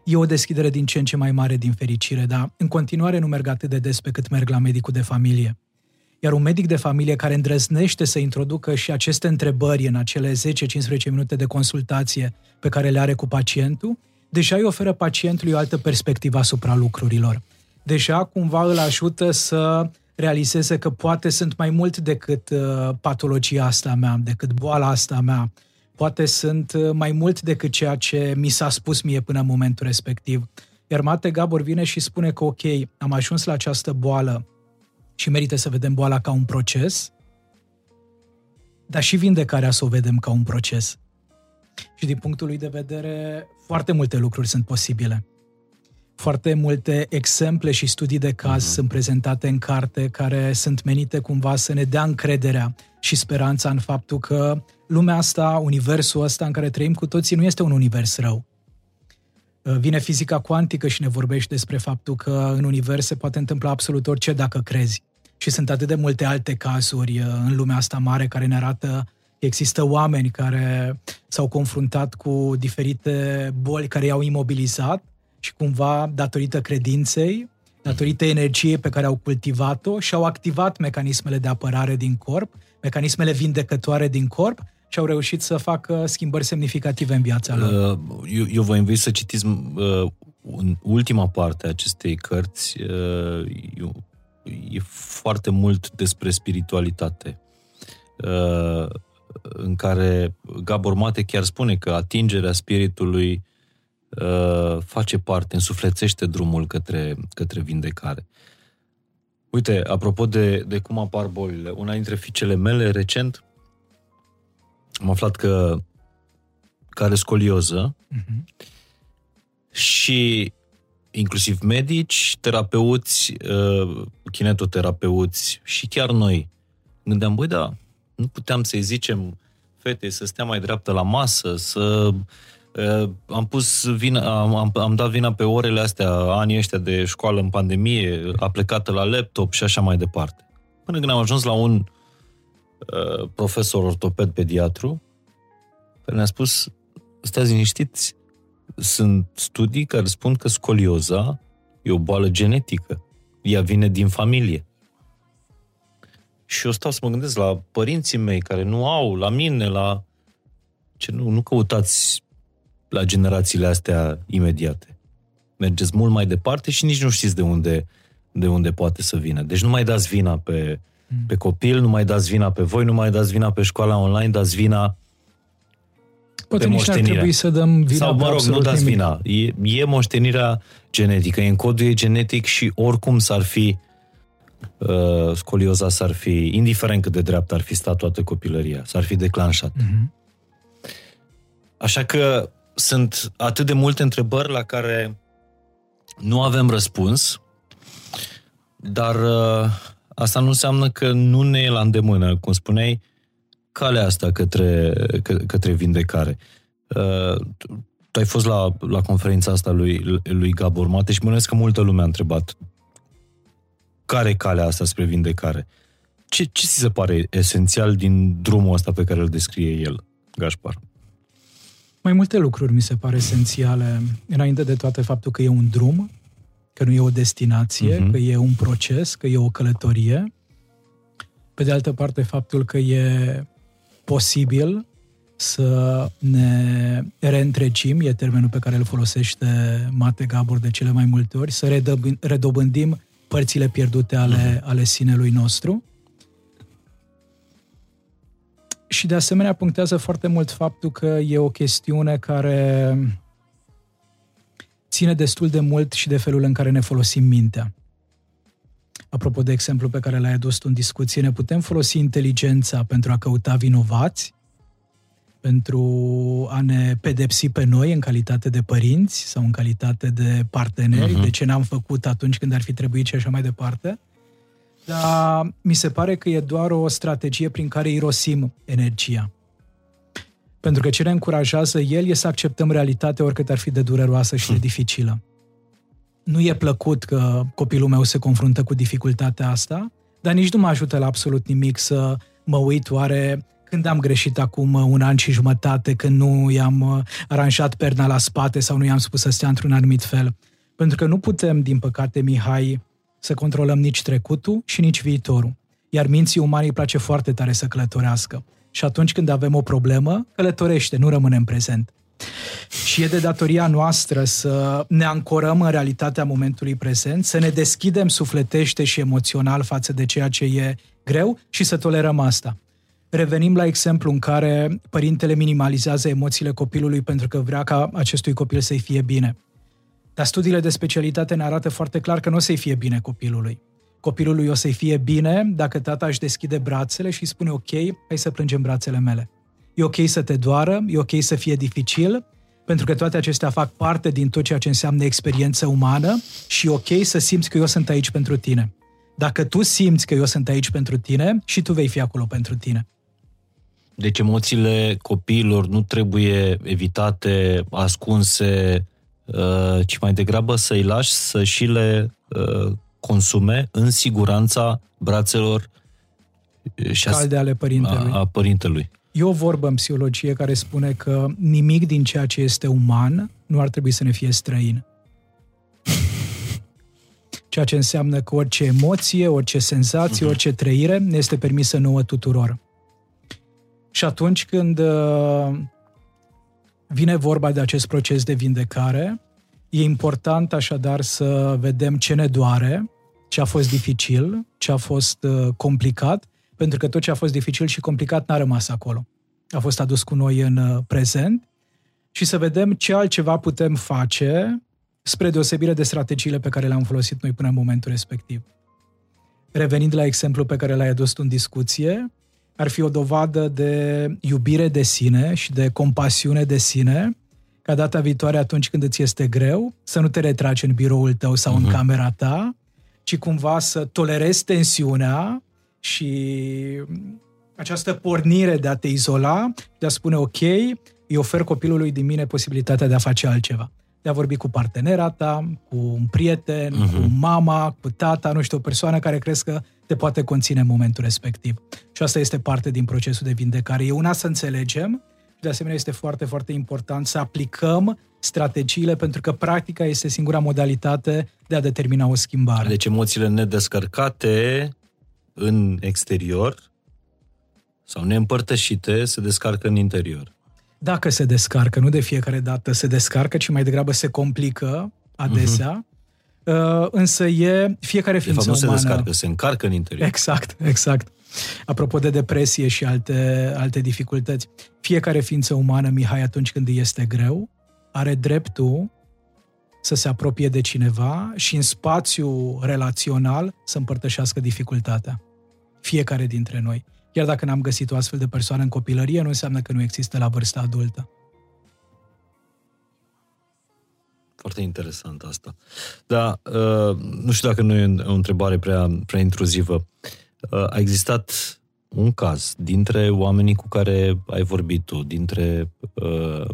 E o deschidere din ce în ce mai mare din fericire, dar în continuare nu merg atât de des pe cât merg la medicul de familie. Iar un medic de familie care îndrăznește să introducă și aceste întrebări în acele 10-15 minute de consultație pe care le are cu pacientul, deja îi oferă pacientului o altă perspectivă asupra lucrurilor. Deja cumva îl ajută să realizeze că poate sunt mai mult decât uh, patologia asta mea, decât boala asta mea. Poate sunt uh, mai mult decât ceea ce mi s-a spus mie până în momentul respectiv. Iar Mate Gabor vine și spune că, ok, am ajuns la această boală și merită să vedem boala ca un proces, dar și vindecarea să o vedem ca un proces. Și din punctul lui de vedere, foarte multe lucruri sunt posibile. Foarte multe exemple și studii de caz uh-huh. sunt prezentate în carte care sunt menite cumva să ne dea încrederea și speranța în faptul că lumea asta, universul ăsta în care trăim cu toții, nu este un univers rău. Uh, vine fizica cuantică și ne vorbește despre faptul că în univers se poate întâmpla absolut orice dacă crezi. Și sunt atât de multe alte cazuri uh, în lumea asta mare care ne arată că există oameni care s-au confruntat cu diferite boli care i-au imobilizat și cumva, datorită credinței, datorită energiei pe care au cultivat-o și au activat mecanismele de apărare din corp, mecanismele vindecătoare din corp și au reușit să facă schimbări semnificative în viața lor. Uh, eu, eu vă invit să citiți uh, în ultima parte a acestei cărți. Uh, eu, e foarte mult despre spiritualitate. Uh, în care Gabor Mate chiar spune că atingerea spiritului Uh, face parte, însuflețește drumul către, către vindecare. Uite, apropo de, de cum apar bolile, una dintre fiicele mele recent am aflat că, care are scolioză uh-huh. și inclusiv medici, terapeuți, uh, kinetoterapeuți și chiar noi gândeam, băi, da, nu puteam să-i zicem fetei să stea mai dreaptă la masă, să Uh, am pus vina, am, am, am dat vina pe orele astea, anii ăștia de școală în pandemie, a plecat la laptop și așa mai departe. Până când am ajuns la un uh, profesor ortoped pediatru, care ne-a spus, stați liniștiți, sunt studii care spun că scolioza e o boală genetică. Ea vine din familie. Și eu stau să mă gândesc la părinții mei care nu au, la mine, la... Ce nu, nu căutați la generațiile astea imediate. Mergeți mult mai departe și nici nu știți de unde, de unde poate să vină. Deci nu mai dați vina pe, mm. pe copil, nu mai dați vina pe voi, nu mai dați vina pe școala online, dați vina Poate nici n-ar trebui să dăm vina Sau, mă rog, nu dați nimic. vina. E, e moștenirea genetică, e în codul e genetic și oricum s-ar fi uh, scolioza s-ar fi, indiferent cât de dreaptă ar fi stat toată copilăria, s-ar fi declanșat. Mhm. Așa că sunt atât de multe întrebări la care nu avem răspuns, dar uh, asta nu înseamnă că nu ne e la îndemână, cum spuneai, calea asta către, că, către vindecare. Uh, tu- tu ai fost la, la conferința asta lui, lui Gabor Mate și mă că multă lume a întrebat care e calea asta spre vindecare. Ce, ce ți se pare esențial din drumul ăsta pe care îl descrie el, Gașpar? Mai multe lucruri mi se pare esențiale, înainte de toate faptul că e un drum, că nu e o destinație, Mhm. că e un proces, că e o călătorie. Pe de altă parte, faptul că e posibil să ne reîntrecim, e termenul pe care îl folosește Mate Gabor de cele mai multe ori, să redăb- redobândim părțile pierdute ale, ale sinelui nostru. Și de asemenea punctează foarte mult faptul că e o chestiune care ține destul de mult și de felul în care ne folosim mintea. Apropo de exemplu pe care l-ai adus tu în discuție, ne putem folosi inteligența pentru a căuta vinovați, pentru a ne pedepsi pe noi în calitate de părinți sau în calitate de parteneri, Mhm. de ce n-am făcut atunci când ar fi trebuit și așa mai departe. Dar mi se pare că e doar o strategie prin care irosim energia. Pentru că ce ne încurajează el e să acceptăm realitatea oricât ar fi de dureroasă și de dificilă. Nu e plăcut că copilul meu se confruntă cu dificultatea asta, dar nici nu mă ajută la absolut nimic să mă uit oare când am greșit acum un an și jumătate, când nu i-am uh, aranjat perna la spate sau nu i-am spus să stea într-un anumit fel. Pentru că nu putem, din păcate, Mihai, să controlăm nici trecutul și nici viitorul. Iar minții umane îi place foarte tare să călătorească. Și atunci când avem o problemă, călătorește, nu rămâne în prezent. Și e de datoria noastră să ne ancorăm în realitatea momentului prezent, să ne deschidem sufletește și emoțional față de ceea ce e greu și să tolerăm asta. Revenim la exemplu în care părintele minimalizează emoțiile copilului pentru că vrea ca acestui copil să-i fie bine. Dar studiile de specialitate ne arată foarte clar că nu o să-i fie bine copilului. Copilului o să-i fie bine dacă tata își deschide brațele și îi spune ok, hai să plângem brațele mele. E ok să te doară, e ok să fie dificil, pentru că toate acestea fac parte din tot ceea ce înseamnă experiență umană și e ok să simți că eu sunt aici pentru tine. Dacă tu simți că eu sunt aici pentru tine, și tu vei fi acolo pentru tine. Deci emoțiile copiilor nu trebuie evitate, ascunse, uh, ci mai degrabă să-i lași să și le uh, consume în siguranța brațelor uh, și a, Calde ale părintelui. a, a părintelui. E o vorbă în psihologie care spune că nimic din ceea ce este uman nu ar trebui să ne fie străin. <laughs> Ceea ce înseamnă că orice emoție, orice senzație, orice trăire ne este permisă nouă tuturor. Și atunci când uh, vine vorba de acest proces de vindecare, e important așadar să vedem ce ne doare, ce a fost dificil, ce a fost uh, complicat, pentru că tot ce a fost dificil și complicat n-a rămas acolo. A fost adus cu noi în uh, prezent și să vedem ce altceva putem face spre deosebire de strategiile pe care le-am folosit noi până în momentul respectiv. Revenind la exemplu pe care l-ai adus tu în discuție, ar fi o dovadă de iubire de sine și de compasiune de sine, ca data viitoare atunci când îți este greu, să nu te retragi în biroul tău sau în camera ta, ci cumva să tolerezi tensiunea și această pornire de a te izola, de a spune ok, îi ofer copilului din mine posibilitatea de a face altceva. De a vorbi cu partenera ta, cu un prieten, uh-huh. cu mama, cu tata, nu știu, o persoană care crezi că te poate conține în momentul respectiv. Și asta este parte din procesul de vindecare. E una să înțelegem și de asemenea este foarte, foarte important să aplicăm strategiile pentru că practica este singura modalitate de a determina o schimbare. Deci emoțiile nedescărcate în exterior sau neîmpărtășite se descarcă în interior. Dacă se descarcă, nu de fiecare dată se descarcă, ci mai degrabă se complică adesea, uh-huh. Uh, însă e fiecare De ființă fapt, nu se umană. descarcă, se încarcă în interior. Exact, exact. apropo de depresie și alte, alte dificultăți. Fiecare ființă umană, Mihai, atunci când îi este greu, are dreptul să se apropie de cineva și în spațiu relațional să împărtășească dificultatea. Fiecare dintre noi. Chiar dacă n-am găsit o astfel de persoană în copilărie, nu înseamnă că nu există la vârsta adultă. Foarte interesant asta. Da, uh, nu știu dacă nu e o întrebare prea, prea intruzivă. Uh, a existat un caz dintre oamenii cu care ai vorbit tu, dintre uh,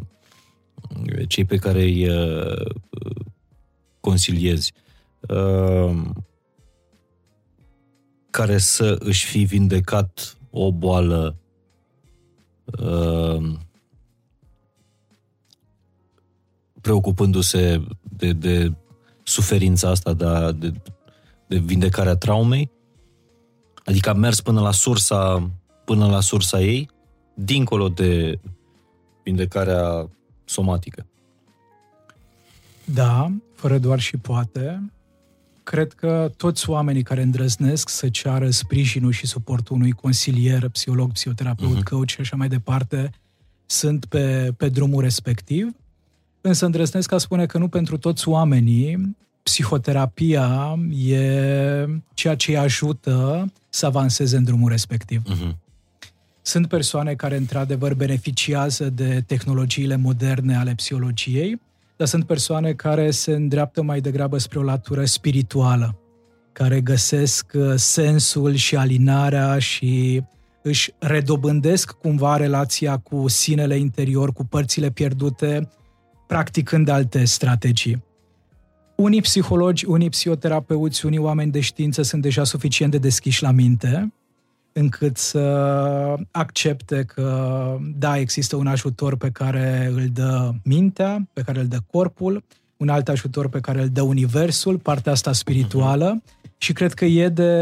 cei pe care îi uh, consiliezi, uh, care să își fi vindecat o boală uh, preocupându-se de, de suferința asta, de, de, de vindecarea traumei? Adică a mers până la sursa, până la sursa ei, dincolo de vindecarea somatică. Da, fără doar și poate. Cred că toți oamenii care îndrăznesc să ceară sprijinul și suportul unui consilier, psiholog, psihoterapeut, uh-huh. coach și așa mai departe, sunt pe, pe drumul respectiv. Însă îndrăznesc a spune că nu pentru toți oamenii psihoterapia e ceea ce îi ajută să avanseze în drumul respectiv. Uh-huh. Sunt persoane care, într-adevăr, beneficiază de tehnologiile moderne ale psihologiei, dar sunt persoane care se îndreaptă mai degrabă spre o latură spirituală, care găsesc uh, sensul și alinarea și își redobândesc cumva relația cu sinele interior, cu părțile pierdute, practicând alte strategii. Unii psihologi, unii psihoterapeuți, unii oameni de știință sunt deja suficient de deschiși la minte încât să accepte că, da, există un ajutor pe care îl dă mintea, pe care îl dă corpul, un alt ajutor pe care îl dă universul, partea asta spirituală și cred că e de,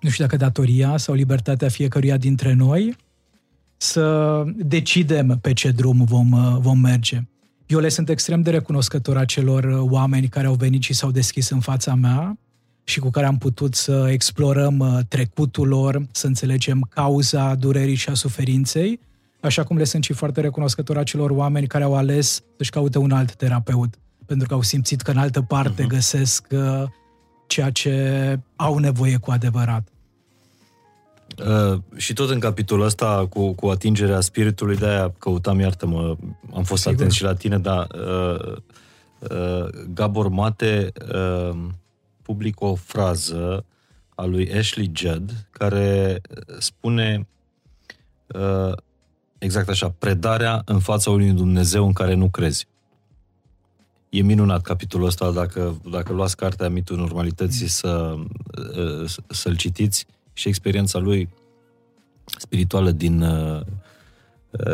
nu știu dacă datoria sau libertatea fiecăruia dintre noi să decidem pe ce drum vom, vom merge. Eu le sunt extrem de recunoscător acelor oameni care au venit și s-au deschis în fața mea și cu care am putut să explorăm uh, trecutul lor, să înțelegem cauza durerii și a suferinței, așa cum le sunt și foarte recunoscător acelor oameni care au ales să-și caute un alt terapeut, pentru că au simțit că în altă parte uh-huh. găsesc uh, ceea ce au nevoie cu adevărat. Uh, și tot în capitolul ăsta cu, cu atingerea spiritului, de-aia căutam, iartă-mă, am fost Sigur. atent și la tine, dar uh, uh, Gabor Mate uh, publică o frază a lui Ashley Judd care spune uh, exact așa, predarea în fața unui Dumnezeu în care nu crezi. E minunat capitolul ăsta, dacă, dacă luați cartea Mitul Normalității să, uh, să-l citiți și experiența lui spirituală din, uh,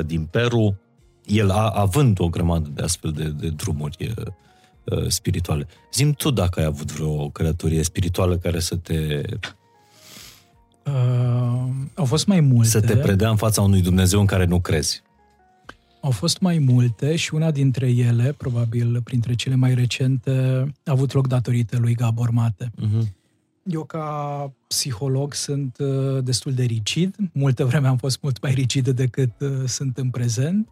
din Peru, el a, având o grămadă de astfel de, de drumuri uh, spirituale. Zim tu dacă ai avut vreo călătorie spirituală care să te... Uh, au fost mai multe. Să te predea în fața unui Dumnezeu în care nu crezi. Au fost mai multe și una dintre ele, probabil printre cele mai recente, a avut loc datorită lui Gabor Mate. Uh-huh. Eu, ca psiholog, sunt uh, destul de rigid. Multă vreme am fost mult mai rigid decât uh, sunt în prezent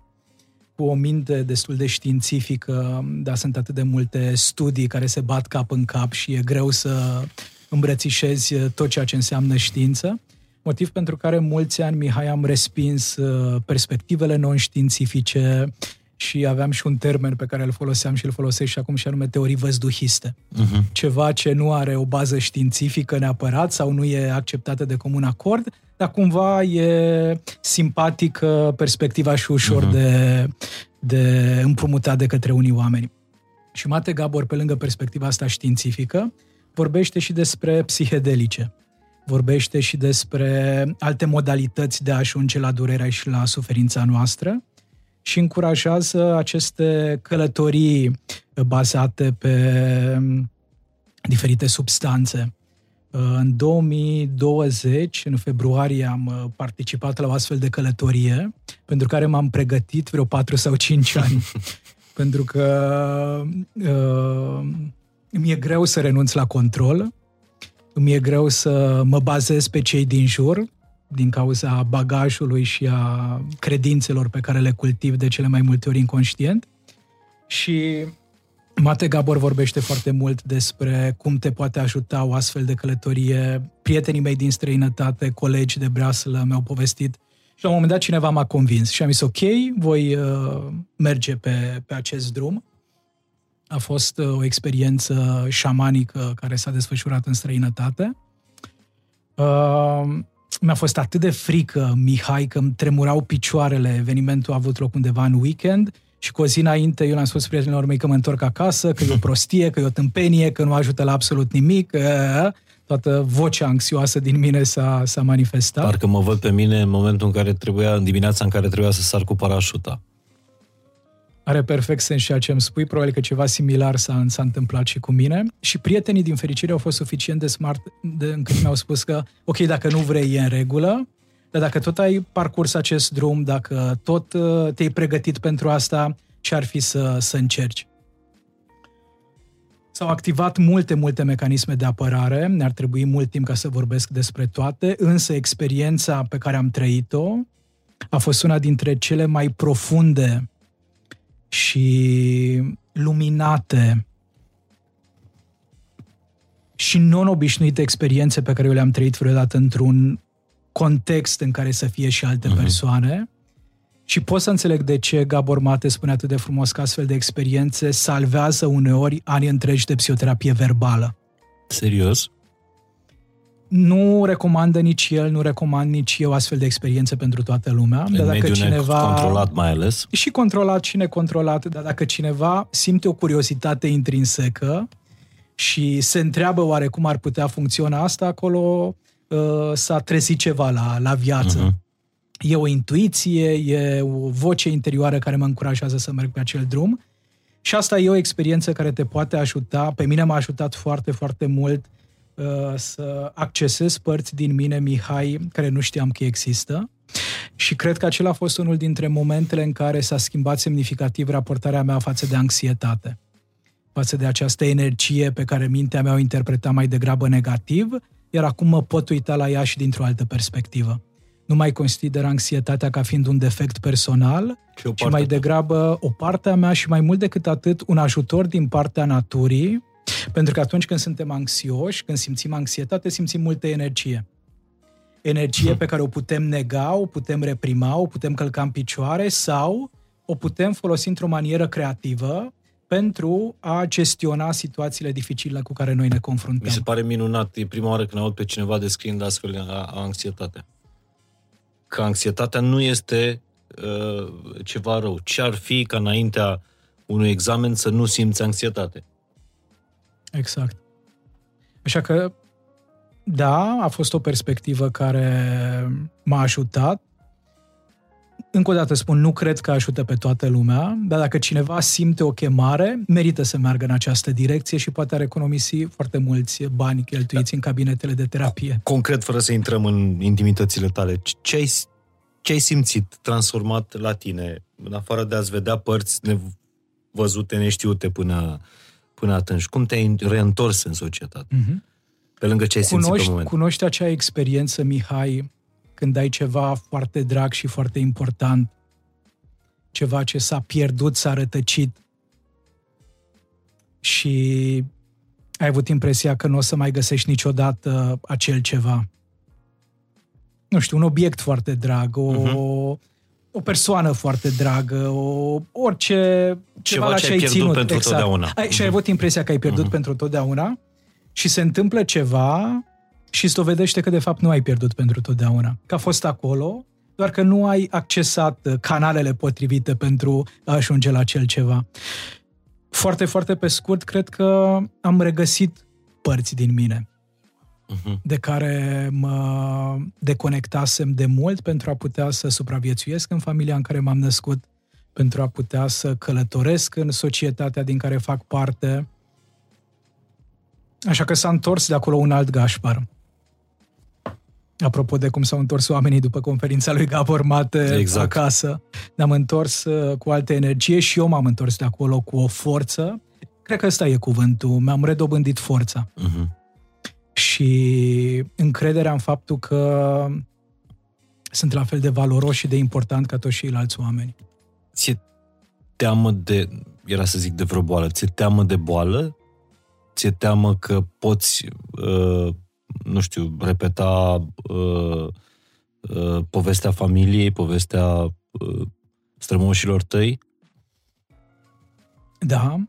cu o minte destul de științifică, dar sunt atât de multe studii care se bat cap în cap și e greu să îmbrățișezi tot ceea ce înseamnă știință. Motiv pentru care mulți ani, Mihai, am respins uh, perspectivele non-științifice și aveam și un termen pe care îl foloseam și îl folosesc și acum și anume teorii văzduhiste. Uh-huh. Ceva ce nu are o bază științifică neapărat sau nu e acceptată de comun acord, dar cumva e simpatică perspectiva și ușor uh-huh. de, de împrumutat de către unii oameni. Și Mate Gabor, pe lângă perspectiva asta științifică, vorbește și despre psihedelice. Vorbește și despre alte modalități de a ajunge la durerea și la suferința noastră și încurajează aceste călătorii bazate pe diferite substanțe. În 2020, în februarie, am uh, participat la o astfel de călătorie, pentru care m-am pregătit vreo 4 sau 5 ani. <laughs> pentru că uh, mi-e greu să renunț la control îmi e greu să mă bazez pe cei din jur, din cauza bagajului și a credințelor pe care le cultiv de cele mai multe ori inconștient. Și Mate Gabor vorbește foarte mult despre cum te poate ajuta o astfel de călătorie. Prietenii mei din străinătate, colegi de breaslă mi-au povestit și la un moment dat cineva m-a convins și am zis ok, voi uh, merge pe, pe acest drum. A fost uh, o experiență șamanică care s-a desfășurat în străinătate. Uh, mi-a fost atât de frică, Mihai, că îmi tremurau picioarele. Evenimentul a avut loc undeva în weekend și cu o zi înainte eu le-am spus prietenilor mei că mă întorc acasă, că e o prostie, că e o tâmpenie, că nu ajută la absolut nimic. Toată vocea anxioasă din mine s-a, s-a manifestat. Parcă mă văd pe mine în momentul în care trebuia, în dimineața în care trebuia să sar cu parașuta. Are perfect sens ceea ce îmi spui, probabil că ceva similar s-a, s-a întâmplat și cu mine. Și prietenii, din fericire, au fost suficient de smart de, încât mi-au spus că, ok, dacă nu vrei, e în regulă, dar dacă tot ai parcurs acest drum, dacă tot uh, te-ai pregătit pentru asta, ce ar fi să, să încerci? S-au activat multe, multe mecanisme de apărare, ne-ar trebui mult timp ca să vorbesc despre toate, însă experiența pe care am trăit-o a fost una dintre cele mai profunde și luminate și non-obișnuite experiențe pe care eu le-am trăit vreodată într-un context în care să fie și alte uh-huh. persoane. Și pot să înțeleg de ce Gabor Mate spune atât de frumos că astfel de experiențe salvează uneori ani întregi de psihoterapie verbală. Serios? Nu recomandă nici el, nu recomand nici eu astfel de experiențe pentru toată lumea. În dar dacă cineva controlat mai ales. Și controlat și necontrolat, dar dacă cineva simte o curiozitate intrinsecă și se întreabă oare cum ar putea funcționa asta, acolo uh, s-a trezit ceva la, la viață. Uh-huh. E o intuiție, e o voce interioară care mă încurajează să merg pe acel drum. Și asta e o experiență care te poate ajuta. Pe mine m-a ajutat foarte, foarte mult uh, să accesez părți din mine, Mihai, care nu știam că există. Și cred că acela a fost unul dintre momentele în care s-a schimbat semnificativ raportarea mea față de anxietate, față de această energie pe care mintea mea o interpreta mai degrabă negativ, iar acum mă pot uita la ea și dintr-o altă perspectivă. Nu mai consider anxietatea ca fiind un defect personal, ci mai degrabă o parte a mea și mai mult decât atât un ajutor din partea naturii, pentru că atunci când suntem anxioși, când simțim anxietate, simțim multă energie. Energie pe care o putem nega, o putem reprima, o putem călca în picioare sau o putem folosi într-o manieră creativă pentru a gestiona situațiile dificile cu care noi ne confruntăm. Mi se pare minunat. E prima oară când aud pe cineva descriind astfel anxietatea. Că anxietatea nu este uh, ceva rău. Ce ar fi ca înaintea unui examen să nu simți anxietate? Exact. Așa că, da, a fost o perspectivă care m-a ajutat încă o dată spun, nu cred că ajută pe toată lumea, dar dacă cineva simte o chemare, merită să meargă în această direcție și poate ar economisi foarte mulți bani cheltuiți da. în cabinetele de terapie. Concret, fără să intrăm în intimitățile tale, ce ai, ce ai simțit transformat la tine, în afară de a-ți vedea părți nevăzute, neștiute până, până atunci? Cum te-ai reîntors în societate? Mm-hmm. Pe lângă ce ai cunoști, simțit pe moment. Cunoști acea experiență, Mihai, când ai ceva foarte drag și foarte important, ceva ce s-a pierdut, s-a rătăcit și ai avut impresia că nu o să mai găsești niciodată acel ceva. Nu știu, un obiect foarte drag, o, uh-huh. O persoană foarte dragă, o, orice ceva, ceva la ce ai, ai ținut. pentru exact. totdeauna. Ai, uh-huh. Și ai mhm. avut impresia că ai pierdut uh-huh. pentru totdeauna și se întâmplă ceva și îți dovedește că de fapt nu ai pierdut pentru totdeauna. Că a fost acolo, doar că nu ai accesat uh, canalele potrivite pentru a ajunge la acel ceva. Foarte, foarte pe scurt, cred că am regăsit părți din mine uh-huh. de care mă deconectasem de mult pentru a putea să supraviețuiesc în familia în care m-am născut, pentru a putea să călătoresc în societatea din care fac parte. Așa că s-a întors de acolo un alt Gașpar. Apropo de cum s-au întors oamenii după conferința lui Gabor Mate exact. acasă, ne-am întors uh, cu altă energie și eu m-am întors de acolo cu o forță. Cred că ăsta e cuvântul. Mi-am redobândit forța. Uh-huh. Și și încrederea în faptul că sunt la fel de valoros și de important ca toți ceilalți oameni. Ți-e teamă de, era să zic de vreo boală, ți-e teamă de boală? Ți-e teamă că poți, uh, nu știu, repeta uh, uh, povestea familiei, povestea uh, strămoșilor tăi? Da,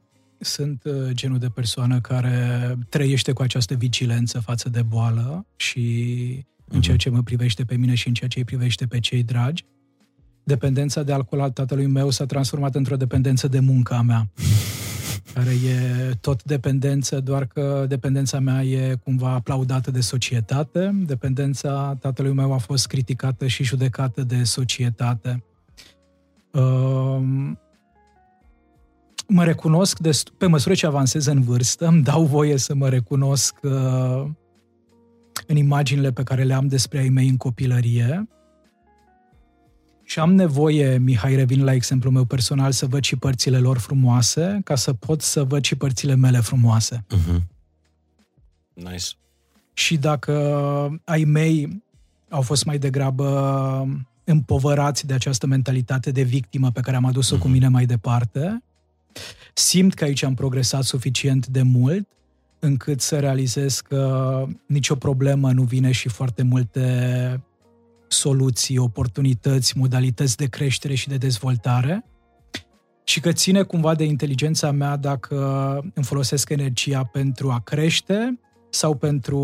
sunt uh, genul de persoană care trăiește cu această vigilență față de boală și în ceea mhm. ce mă privește pe mine și în ceea ce îi privește pe cei dragi. Dependența de alcool al tatălui meu s-a transformat într-o dependență de muncă a mea, <laughs> care e tot dependență, doar că dependența mea e cumva aplaudată de societate. Dependența tatălui meu a fost criticată și judecată de societate. Uh, mă recunosc, dest- pe măsură ce avansez în vârstă, îmi dau voie să mă recunosc uh, în imaginile pe care le am despre ai mei în copilărie. Și am nevoie, Mihai, revin la exemplul meu personal, să văd și părțile lor frumoase, ca să pot să văd și părțile mele frumoase. Uh-huh. Nice. Și dacă ai mei au fost mai degrabă împovărați de această mentalitate de victimă pe care am adus-o uh-huh. cu mhm. mine mai departe, simt că aici am progresat suficient de mult încât să realizez că nicio problemă nu vine și foarte multe soluții, oportunități, modalități de creștere și de dezvoltare și că ține cumva de inteligența mea dacă îmi folosesc energia pentru a crește sau pentru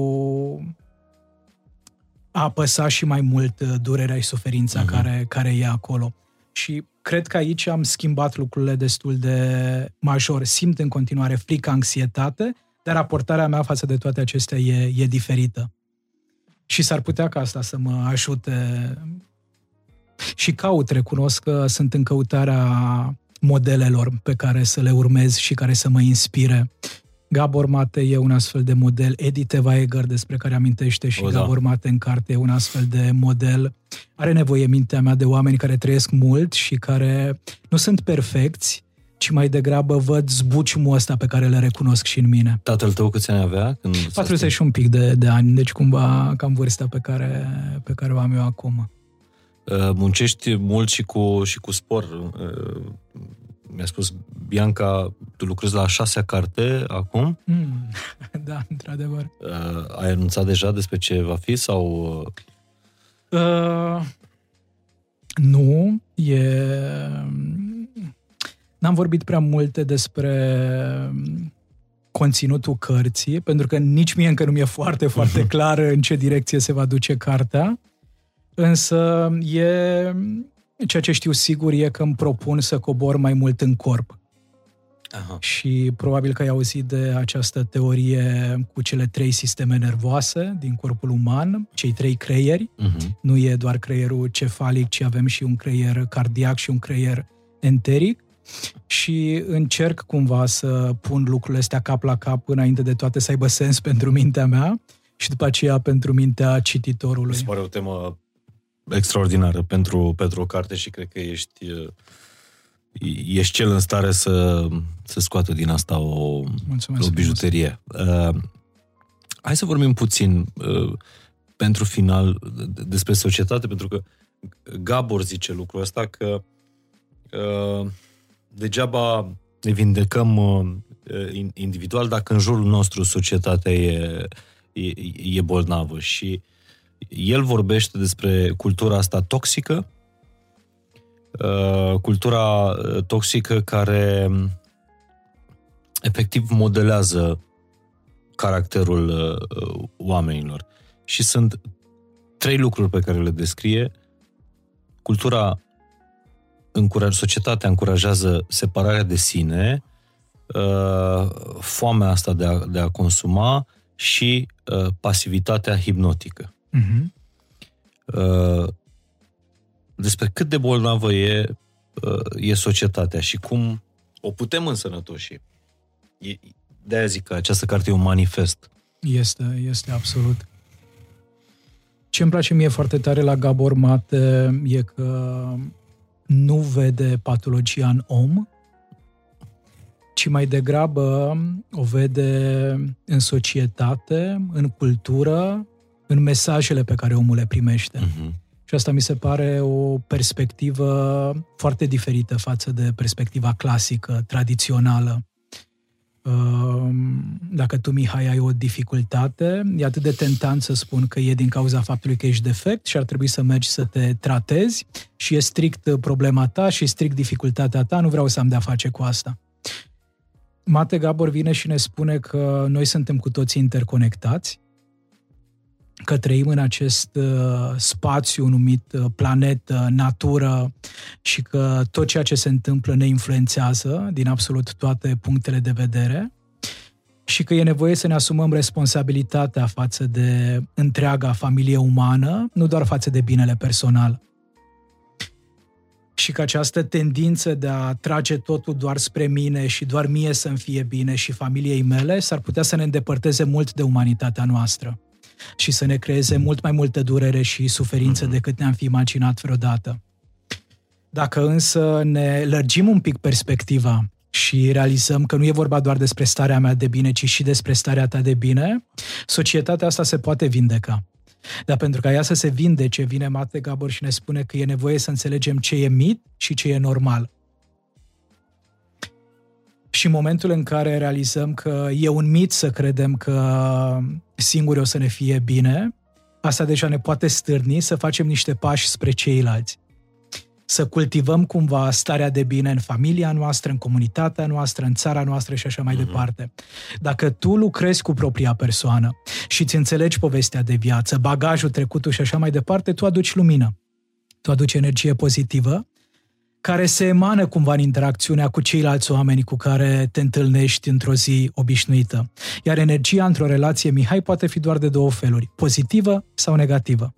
a apăsa și mai mult durerea și suferința uh-huh. care, care e acolo. Și cred că aici am schimbat lucrurile destul de major. Simt în continuare frică, anxietate, dar raportarea mea față de toate acestea e, e diferită. Și s-ar putea ca asta să mă ajute și caut, recunosc că sunt în căutarea modelelor pe care să le urmez și care să mă inspire. Gabor Mate e un astfel de model, Edith Weger, despre care amintește și o, da. Gabor Mate în carte, e un astfel de model. Are nevoie mintea mea de oameni care trăiesc mult și care nu sunt perfecți, ci mai degrabă văd zbuciumul ăsta pe care le recunosc și în mine. Tatăl tău câți ani avea? Când 40 și un pic de, de ani, deci cumva cam vârsta pe care, pe care o am eu acum. Uh, muncești mult și cu, și cu spor. Uh, mi-a spus Bianca, tu lucrezi la a șasea carte acum? Mm, <laughs> da, într-adevăr. Uh, ai anunțat deja despre ce va fi sau... Uh, nu, e... N-am vorbit prea multe despre conținutul cărții, pentru că nici mie încă nu mi-e foarte, <laughs> foarte clar în ce direcție se va duce cartea. Însă e Ceea ce știu sigur e că îmi propun să cobor mai mult în corp. Aha. Și probabil că ai auzit de această teorie cu cele trei sisteme nervoase din corpul uman, cei trei creieri. Uh-huh. Nu e doar creierul cefalic, ci avem și un creier cardiac și un creier enteric. Și încerc cumva să pun lucrurile astea cap la cap înainte de toate să aibă sens pentru mintea mea și după aceea pentru mintea cititorului. Mi se pare o temă extraordinară pentru, pentru o carte și cred că ești, uh, ești cel în stare să, să scoată din asta o, o bijuterie. Uh, hai să vorbim puțin uh, pentru final despre societate, pentru că Gabor zice lucrul ăsta că uh, degeaba ne vindecăm uh, individual dacă în jurul nostru societatea e, e, e bolnavă și uh, el vorbește despre cultura asta toxică, uh, cultura uh, toxică care efectiv modelează caracterul uh, oamenilor. Și sunt trei lucruri pe care le descrie. Cultura, încuraj, societatea încurajează separarea de sine, foamea asta de a, de a consuma și pasivitatea hipnotică. Uh-huh. Despre cât de bolnavă e, uh, e societatea și cum o putem însănătoși. De-aia zic că această carte e un manifest. Este, este absolut. Ce îmi place mie foarte tare la Gabor Mate e că nu vede patologia în om, ci mai degrabă o vede în societate, în cultură, în mesajele pe care omul le primește. Uh-huh. Și asta mi se pare o perspectivă foarte diferită față de perspectiva clasică, tradițională. Ehm, dacă tu, Mihai, ai o dificultate, e atât de tentant să spun că e din cauza faptului că ești defect și ar trebui să mergi să te tratezi și e strict problema ta și strict dificultatea ta, nu vreau să am de-a face cu asta. Mate Gabor vine și ne spune că noi suntem cu toții interconectați, că trăim în acest uh, spațiu numit uh, planetă, natură și că tot ceea ce se întâmplă ne influențează din absolut toate punctele de vedere și că e nevoie să ne asumăm responsabilitatea față de întreaga familie umană, nu doar față de binele personal. Și că această tendință de a trage totul doar spre mine și doar mie să-mi fie bine și familiei mele s-ar putea să ne îndepărteze mult de umanitatea noastră și să ne creeze mult mai multă durere și suferință mm-hmm. decât ne-am fi imaginat vreodată. Dacă însă ne lărgim un pic perspectiva și realizăm că nu e vorba doar despre starea mea de bine, ci și despre starea ta de bine, societatea asta se poate vindeca. Dar pentru ca ea să se vindece, vine Mate Gabor și ne spune că e nevoie să înțelegem ce e mit și ce e normal. Și în momentul în care realizăm că e un mit să credem că singuri o să ne fie bine, asta deja ne poate stârni să facem niște pași spre ceilalți. Să cultivăm cumva starea de bine în familia noastră, în comunitatea noastră, în țara noastră și așa mai uh-huh. departe. Dacă tu lucrezi cu propria persoană și îți înțelegi povestea de viață, bagajul, trecutul și așa mai departe, tu aduci lumină. Tu aduci energie pozitivă care se emană cumva în interacțiunea cu ceilalți oameni cu care te întâlnești într-o zi obișnuită. Iar energia într-o relație, Mihai, poate fi doar de două feluri, pozitivă sau negativă.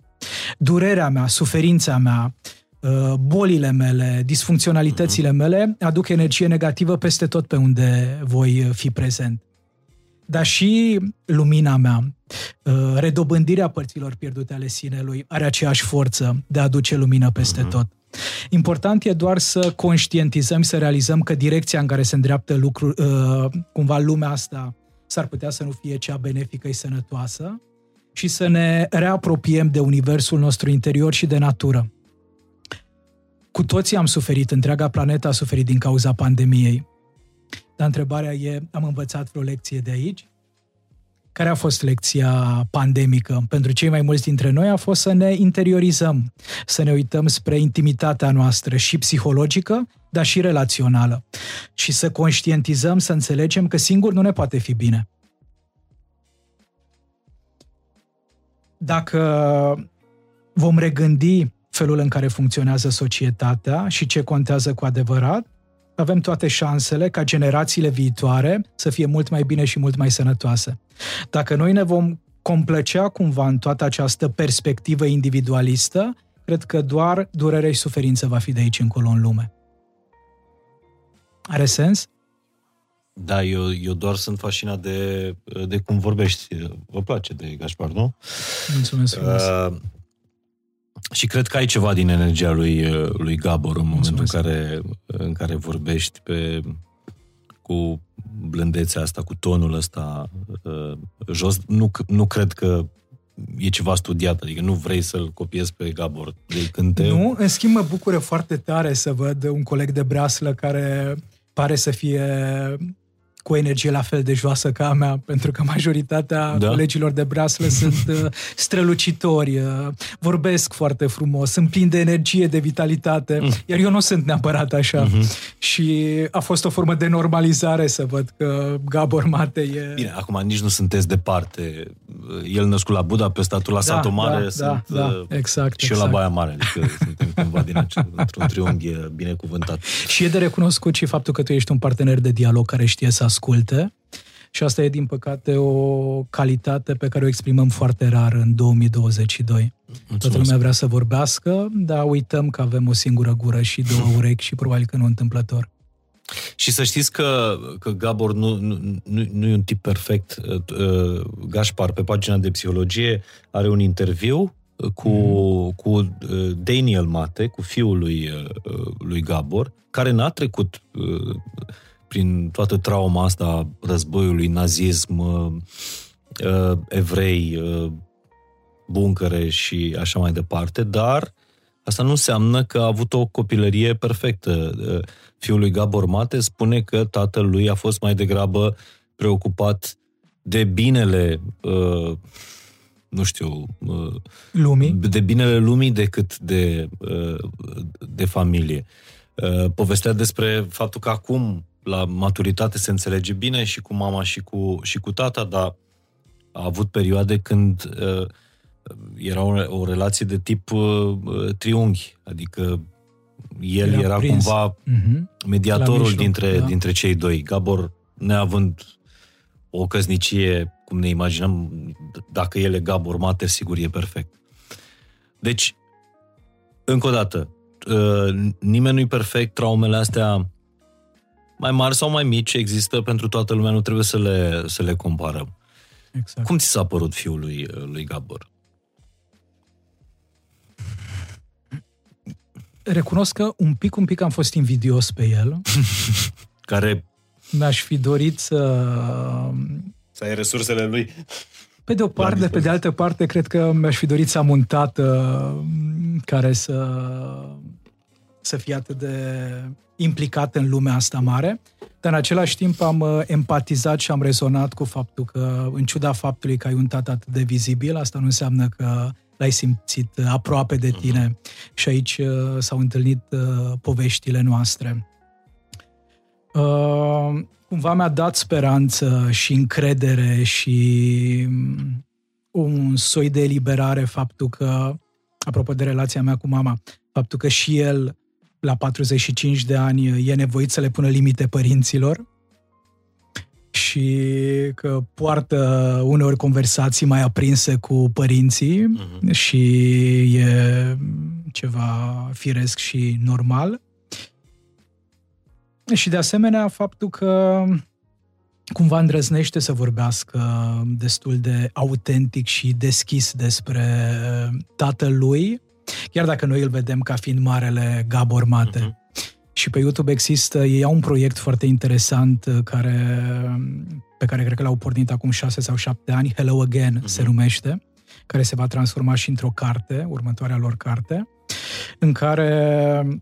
Durerea mea, suferința mea, uh, bolile mele, disfuncționalitățile mele aduc energie negativă peste tot pe unde voi fi prezent. Dar și lumina mea, uh, redobândirea părților pierdute ale sinelui are aceeași forță de a aduce lumină peste uh-huh. tot. Important e doar să conștientizăm, să realizăm că direcția în care se îndreaptă lucru, uh, cumva lumea asta s-ar putea să nu fie cea benefică și sănătoasă și să ne reapropiem de universul nostru interior și de natură. Cu toții am suferit, întreaga planetă a suferit din cauza pandemiei. Dar întrebarea e, am învățat vreo lecție de aici? Care a fost lecția pandemică? Pentru cei mai mulți dintre noi a fost să ne interiorizăm, să ne uităm spre intimitatea noastră și psihologică, dar și relațională. Și să conștientizăm, să înțelegem că singur nu ne poate fi bine. Dacă vom regândi felul în care funcționează societatea și ce contează cu adevărat, avem toate șansele ca generațiile viitoare să fie mult mai bine și mult mai sănătoase. Dacă noi ne vom complăcea cumva în toată această perspectivă individualistă, cred că doar durere și suferință va fi de aici încolo în lume. Are sens? Da, eu, eu doar sunt fascinat de, de cum vorbești. Vă place de Gașpar, nu? Mulțumesc frumos. Uh, și cred că ai ceva din energia lui, lui Gabor în momentul în care, în care vorbești pe, cu blândețea asta, cu tonul ăsta uh, jos. Nu, nu cred că e ceva studiat, adică nu vrei să-l copiezi pe Gabor de cânte. Nu, în schimb mă bucură foarte tare să văd un coleg de breaslă care pare să fie cu o energie la fel de joasă ca a mea, pentru că majoritatea da? colegilor de breaslă sunt uh, strălucitori, uh, vorbesc foarte frumos, sunt plini de energie, de vitalitate, mm. iar eu nu sunt neapărat așa. Mm-hmm. Și a fost o formă de normalizare să văd că Gabor Mate e... Bine, acum nici nu sunteți departe. El născut la Budapesta, tu la da, Satu Mare, da, sunt da, da, exact, și exact. eu la Baia Mare, adică suntem cumva din acel, într-un triunghi binecuvântat. Și e de recunoscut și faptul că tu ești un partener de dialog care știe să asculte și asta e, din păcate, o calitate pe care o exprimăm foarte rar în 2022. Mulțumesc. Toată lumea vrea să vorbească, dar uităm că avem o singură gură și două <laughs> urechi și probabil că nu întâmplător. Și să știți că, că Gabor nu, nu, nu, nu e un tip perfect. Uh, Gașpar, pe pagina de psihologie, are un interviu cu, mm. cu uh, Daniel Mate, cu fiul lui, lui Gabor, care n-a trecut prin toată trauma asta războiului, nazism, uh, uh, evrei, uh, buncăre și așa mai departe, dar asta nu înseamnă că a avut o copilărie perfectă. Uh, fiul lui Gabor Mate spune că tatăl lui a fost mai degrabă preocupat de binele uh, nu știu, uh, lumii. de binele lumii decât de, uh, de familie. Uh, povestea despre faptul că acum, la maturitate, se înțelege bine și cu mama și cu, și cu tata, dar a avut perioade când era o, o relație de tip triunghi, adică el era, era cumva uh-huh. mediatorul dintre, da. dintre cei doi. Gabor, neavând o căsnicie cum ne imaginăm, dacă e legat urmate, sigur e perfect. Deci, încă o dată, ă, nimeni nu-i perfect, traumele astea mai mari sau mai mici există pentru toată lumea, nu trebuie să le, să le comparăm. Exact. Cum ți s-a părut fiul lui, lui Gabor? Recunosc că un pic, un pic am fost invidios pe el. <laughs> Care mi-aș fi dorit să... Să ai resursele lui. Pe de o parte, pe de altă parte, cred că mi-aș fi dorit să am un tată care să, să fie atât de implicat în lumea asta mare, dar în același timp am uh, empatizat și am rezonat cu faptul că, în ciuda faptului că ai un tată atât de vizibil, asta nu înseamnă că l-ai simțit aproape de tine. Uh-huh. Și aici uh, s-au întâlnit uh, poveștile noastre. Uh, cumva mi-a dat speranță și încredere și mm, un soi de eliberare faptul că, apropo de relația mea cu mama, faptul că și el, la 45 de ani, e nevoit să le pună limite părinților și că poartă uneori conversații mai aprinse cu părinții uh-huh. și e ceva firesc și normal. Și de asemenea faptul că cumva îndrăznește să vorbească destul de autentic și deschis despre tatălui, chiar dacă noi îl vedem ca fiind marele Gabor Mate. Uh-huh. Și pe YouTube există, ei au un proiect foarte interesant uh, care, pe care cred că l-au pornit acum șase sau șapte ani, Hello Again uh-huh. se numește, care se va transforma și într-o carte, următoarea lor carte, în care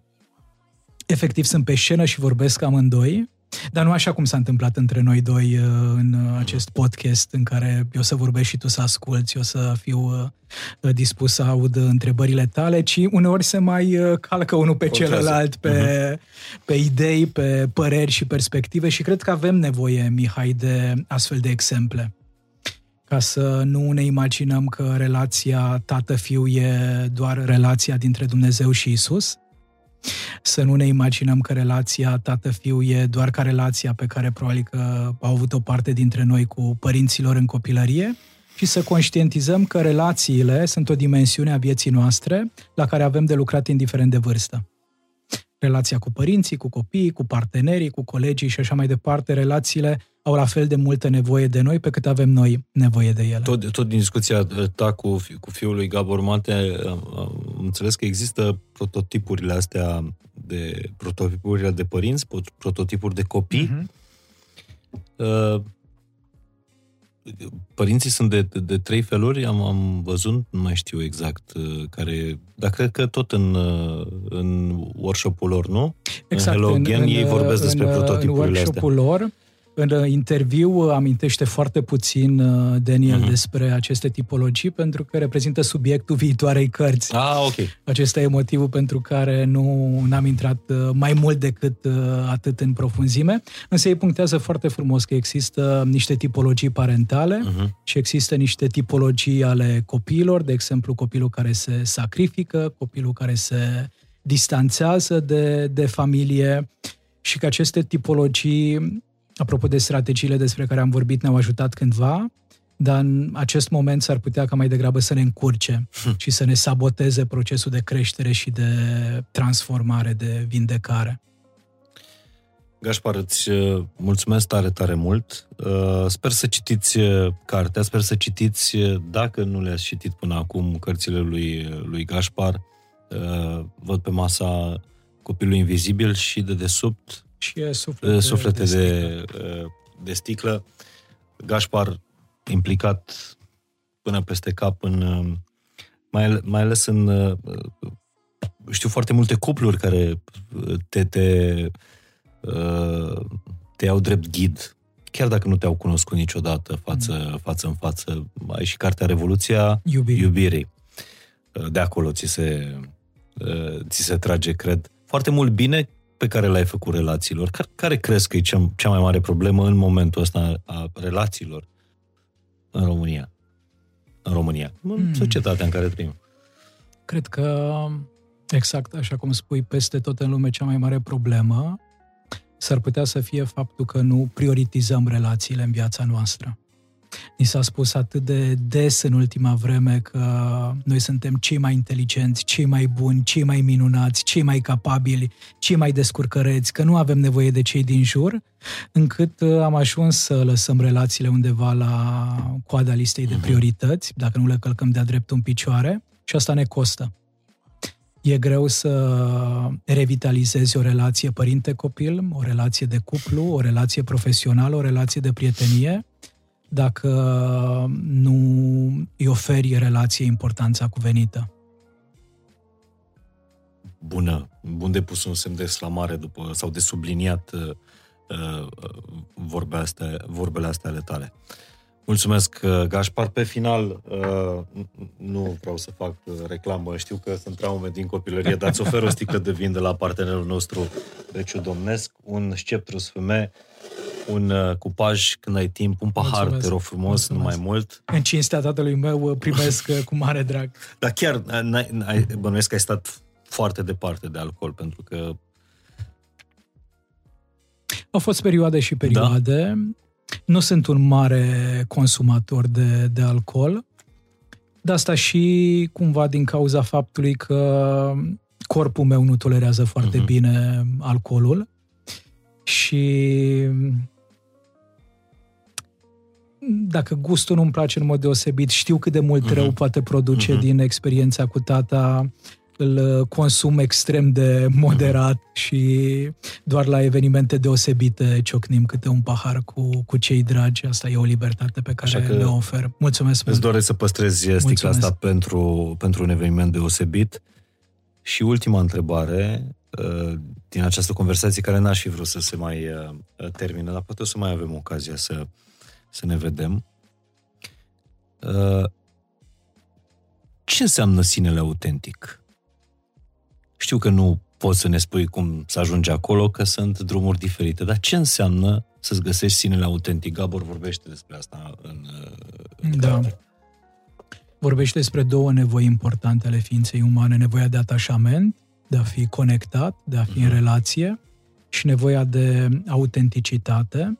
efectiv sunt pe scenă și vorbesc amândoi, dar nu așa cum s-a întâmplat între noi doi uh, în acest podcast în care eu să vorbesc și tu să asculți, eu să fiu uh, dispus să aud întrebările tale, ci uneori se mai uh, calcă unul pe Contează. celălalt, pe, uh-huh. pe idei, pe păreri și perspective și cred că avem nevoie, Mihai, de astfel de exemple ca să nu ne imaginăm că relația tată-fiu e doar relația dintre Dumnezeu și Isus, să nu ne imaginăm că relația tată-fiu e doar ca relația pe care probabil că au avut-o parte dintre noi cu părinților în copilărie, și să conștientizăm că relațiile sunt o dimensiune a vieții noastre la care avem de lucrat indiferent de vârstă. Relația cu părinții, cu copiii, cu partenerii, cu colegii și așa mai departe, relațiile au la fel de multă nevoie de noi pe cât avem noi nevoie de ele. Tot, tot din discuția ta cu, cu fiul lui Gabor Mate, am înțeles că există prototipurile astea de prototipurile de părinți, prototipuri de copii. Uh-huh. Uh, părinții sunt de, de, de trei feluri, am, am văzut, nu mai știu exact uh, care, dar cred că tot în, uh, în workshop-ul lor, nu? Exact. În Hello Again, în, ei vorbesc despre în, prototipurile în workshop-ul astea. lor în uh, interviu uh, amintește foarte puțin uh, Daniel uh-huh. despre aceste tipologii pentru că reprezintă subiectul viitoarei cărți. Ah, ok. Acesta e motivul pentru care nu am intrat mai mult decât atât în profunzime, însă ei punctează foarte frumos că există niște tipologii parentale uh-huh. și există niște tipologii ale copiilor, de exemplu copilul care se sacrifică, copilul care se distanțează de, de familie și că aceste tipologii apropo de strategiile despre care am vorbit, ne-au ajutat cândva, dar în acest moment s-ar putea ca mai degrabă să ne încurce hm. și să ne saboteze procesul de creștere și de transformare, de vindecare. Gașpar, îți uh, mulțumesc tare, tare mult. Uh, sper să citiți uh, cartea, sper să citiți, dacă nu le-ați citit până acum, cărțile lui, lui Gașpar. Văd pe masa Copilul Invizibil și de desubt Și e suflete, suflete de, de, de sticlă. Gașpar implicat până peste cap în mai, mai ales în știu foarte multe cupluri care te, te, te iau drept ghid chiar dacă nu te-au cunoscut niciodată față, mm. față în față. Ai și cartea Revoluția Iubirii. Iubirii. De acolo ți se, ți se trage, cred, foarte mult bine pe care l-ai făcut relațiilor. Care, care crezi că e cea, cea mai mare problemă în momentul ăsta a relațiilor în România? În România. În mm. societatea în care trăim. Cred că, exact așa cum spui, peste tot în lume cea mai mare problemă s-ar putea să fie faptul că nu prioritizăm relațiile în viața noastră. Ni s-a spus atât de des în ultima vreme că noi suntem cei mai inteligenți, cei mai buni, cei mai minunați, cei mai capabili, cei mai descurcăreți, că nu avem nevoie de cei din jur, încât uh, am ajuns să lăsăm relațiile undeva la coada listei de priorități, dacă nu le călcăm de-a drept în picioare, și asta ne costă. E greu să revitalizezi o relație părinte-copil, o relație de cuplu, o relație profesională, o relație de prietenie, dacă nu îi oferi relație importanța cuvenită. Bună, bun de pus un semn de exclamare după, sau de subliniat uh, uh, vorbe astea, vorbele astea ale tale. Mulțumesc, uh, Gașpar. Pe final, uh, nu vreau să fac uh, reclamă, știu că sunt traume din copilărie, dar îți ofer o sticlă de vin de la partenerul nostru, Reciu Domnesc, un sceptrus femeie, un cupaj când ai timp, un pahar, Mulțumesc. te rog frumos, Mulțumesc. nu mai mult. În cinstea tatălui meu primesc cu mare drag. Dar chiar, n-ai, ai, bănuiesc că ai stat foarte departe de alcool, pentru că au fost perioade și perioade. Da? Nu sunt un mare consumator de, de alcool, de asta și cumva din cauza faptului că corpul meu nu tolerează foarte uh-huh. bine alcoolul și dacă gustul nu-mi place în mod deosebit, știu cât de mult uh-huh. rău poate produce uh-huh. din experiența cu tata, îl uh, consum extrem de moderat și doar la evenimente deosebite ciocnim câte un pahar cu, cu cei dragi. Asta e o libertate pe care le ofer. Mulțumesc Îți doresc să păstrezi sticla Mulțumesc. asta pentru, pentru un eveniment deosebit. Și ultima întrebare uh, din această conversație, care n-aș fi vrut să se mai uh, termine, dar poate o să mai avem ocazia să, să ne vedem. Ce înseamnă sinele autentic? Știu că nu poți să ne spui cum să ajungi acolo, că sunt drumuri diferite, dar ce înseamnă să-ți găsești sinele autentic? Gabor vorbește despre asta în, în Da. Carte. Vorbește despre două nevoi importante ale ființei umane, nevoia de atașament, de a fi conectat, de a fi uh-huh. în mhm. relație și nevoia de autenticitate.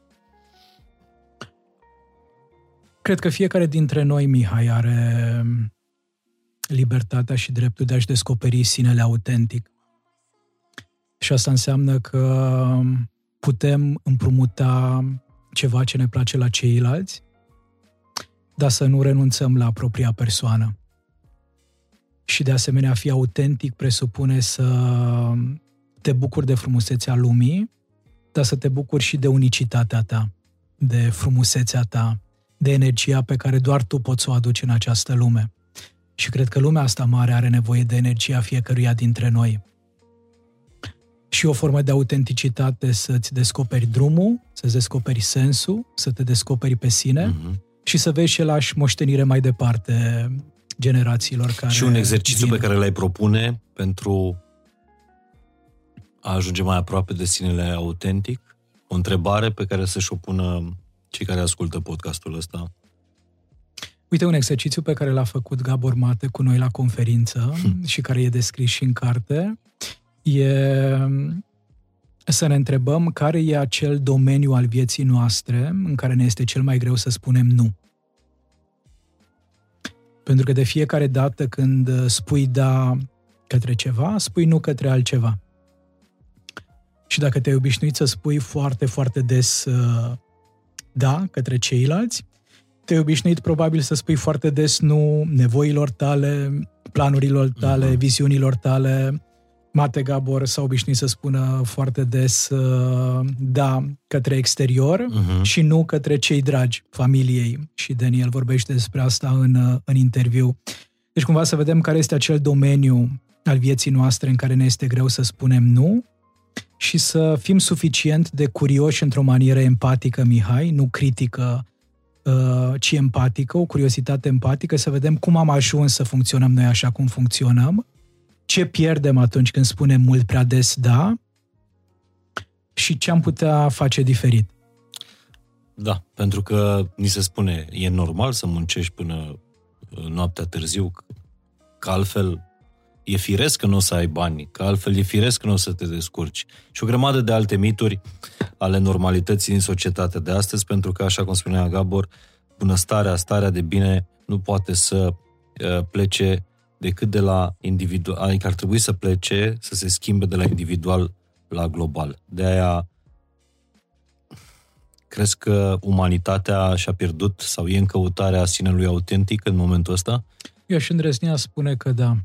Cred că fiecare dintre noi, Mihai, are libertatea și dreptul de a-și descoperi sinele autentic. Și asta înseamnă că putem împrumuta ceva ce ne place la ceilalți, dar să nu renunțăm la propria persoană. Și de asemenea, a fi autentic presupune să te bucuri de frumusețea lumii, dar să te bucuri și de unicitatea ta, de frumusețea ta, de energia pe care doar tu poți să o aduci în această lume. Și cred că lumea asta mare are nevoie de energia fiecăruia dintre noi. Și o formă de autenticitate să-ți descoperi drumul, să-ți descoperi sensul, să te descoperi pe sine mm-hmm. și să vezi ce lași moștenire mai departe generațiilor care Și un exercițiu vin. pe care l-ai propune pentru a ajunge mai aproape de sinele autentic? O întrebare pe care să-și o pună cei care ascultă podcastul ăsta? Uite, un exercițiu pe care l-a făcut Gabor Mate cu noi la conferință hmm. și care e descris și în carte, e să ne întrebăm care e acel domeniu al vieții noastre în care ne este cel mai greu să spunem nu. Pentru că de fiecare dată când spui da către ceva, spui nu către altceva. Și dacă te-ai obișnuit să spui foarte, foarte des uh, da către ceilalți, te-ai obișnuit probabil să spui foarte des nu nevoilor tale, planurilor tale, uh-huh. viziunilor tale, Mate Gabor s-a obișnuit să spună foarte des uh, da către exterior uh-huh. și nu către cei dragi familiei. Și Daniel vorbește despre asta în, uh, în interviu. Deci cumva să vedem care este acel domeniu al vieții noastre în care ne este greu să spunem nu și să fim suficient de curioși într-o manieră empatică, Mihai, nu critică, uh, ci empatică, o curiozitate empatică, să vedem cum am ajuns să funcționăm noi așa cum funcționăm, ce pierdem atunci când spunem mult prea des da și ce am putea face diferit. Da, pentru că ni se spune, e normal să muncești până uh, noaptea târziu, că altfel e firesc că nu o să ai bani, că altfel e firesc că nu o să te descurci. Și o grămadă de alte mituri ale normalității din societatea de astăzi, pentru că, așa cum spunea Gabor, bunăstarea, starea de bine nu poate să uh, plece decât de la individual, adică ar trebui să plece, să se schimbe de la individual la global. De aia crezi că umanitatea și-a pierdut sau e în căutarea sinelui autentic în momentul ăsta? Eu aș îndrăznea spune că da.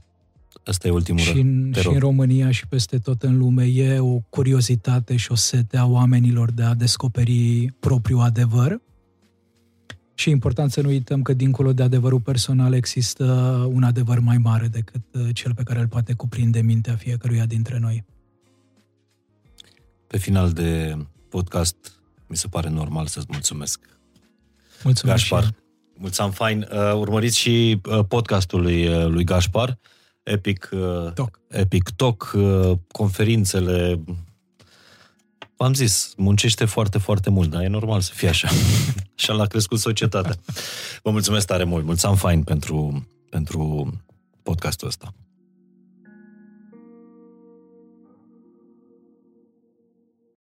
Asta e ultimul și în, și în România și peste tot în lume e o curiozitate și o sete a oamenilor de a descoperi propriul adevăr. Și e important să nu uităm că dincolo de adevărul personal există un adevăr mai mare decât uh, cel pe care îl poate cuprinde mintea fiecăruia dintre noi. Pe final de podcast, mi se pare normal să-ți mulțumesc. Mulțumesc Gașpar. Mulțumim fain. Uh, urmăriți și uh, podcastul lui, uh, lui Gașpar. Epic uh, Talk. Epic Talk, uh, conferințele. Am zis, muncește foarte, foarte mult, dar e normal să fie așa. <laughs> așa l-a crescut societatea. Vă mulțumesc tare mult. Mulțumim fain pentru, pentru podcastul ăsta.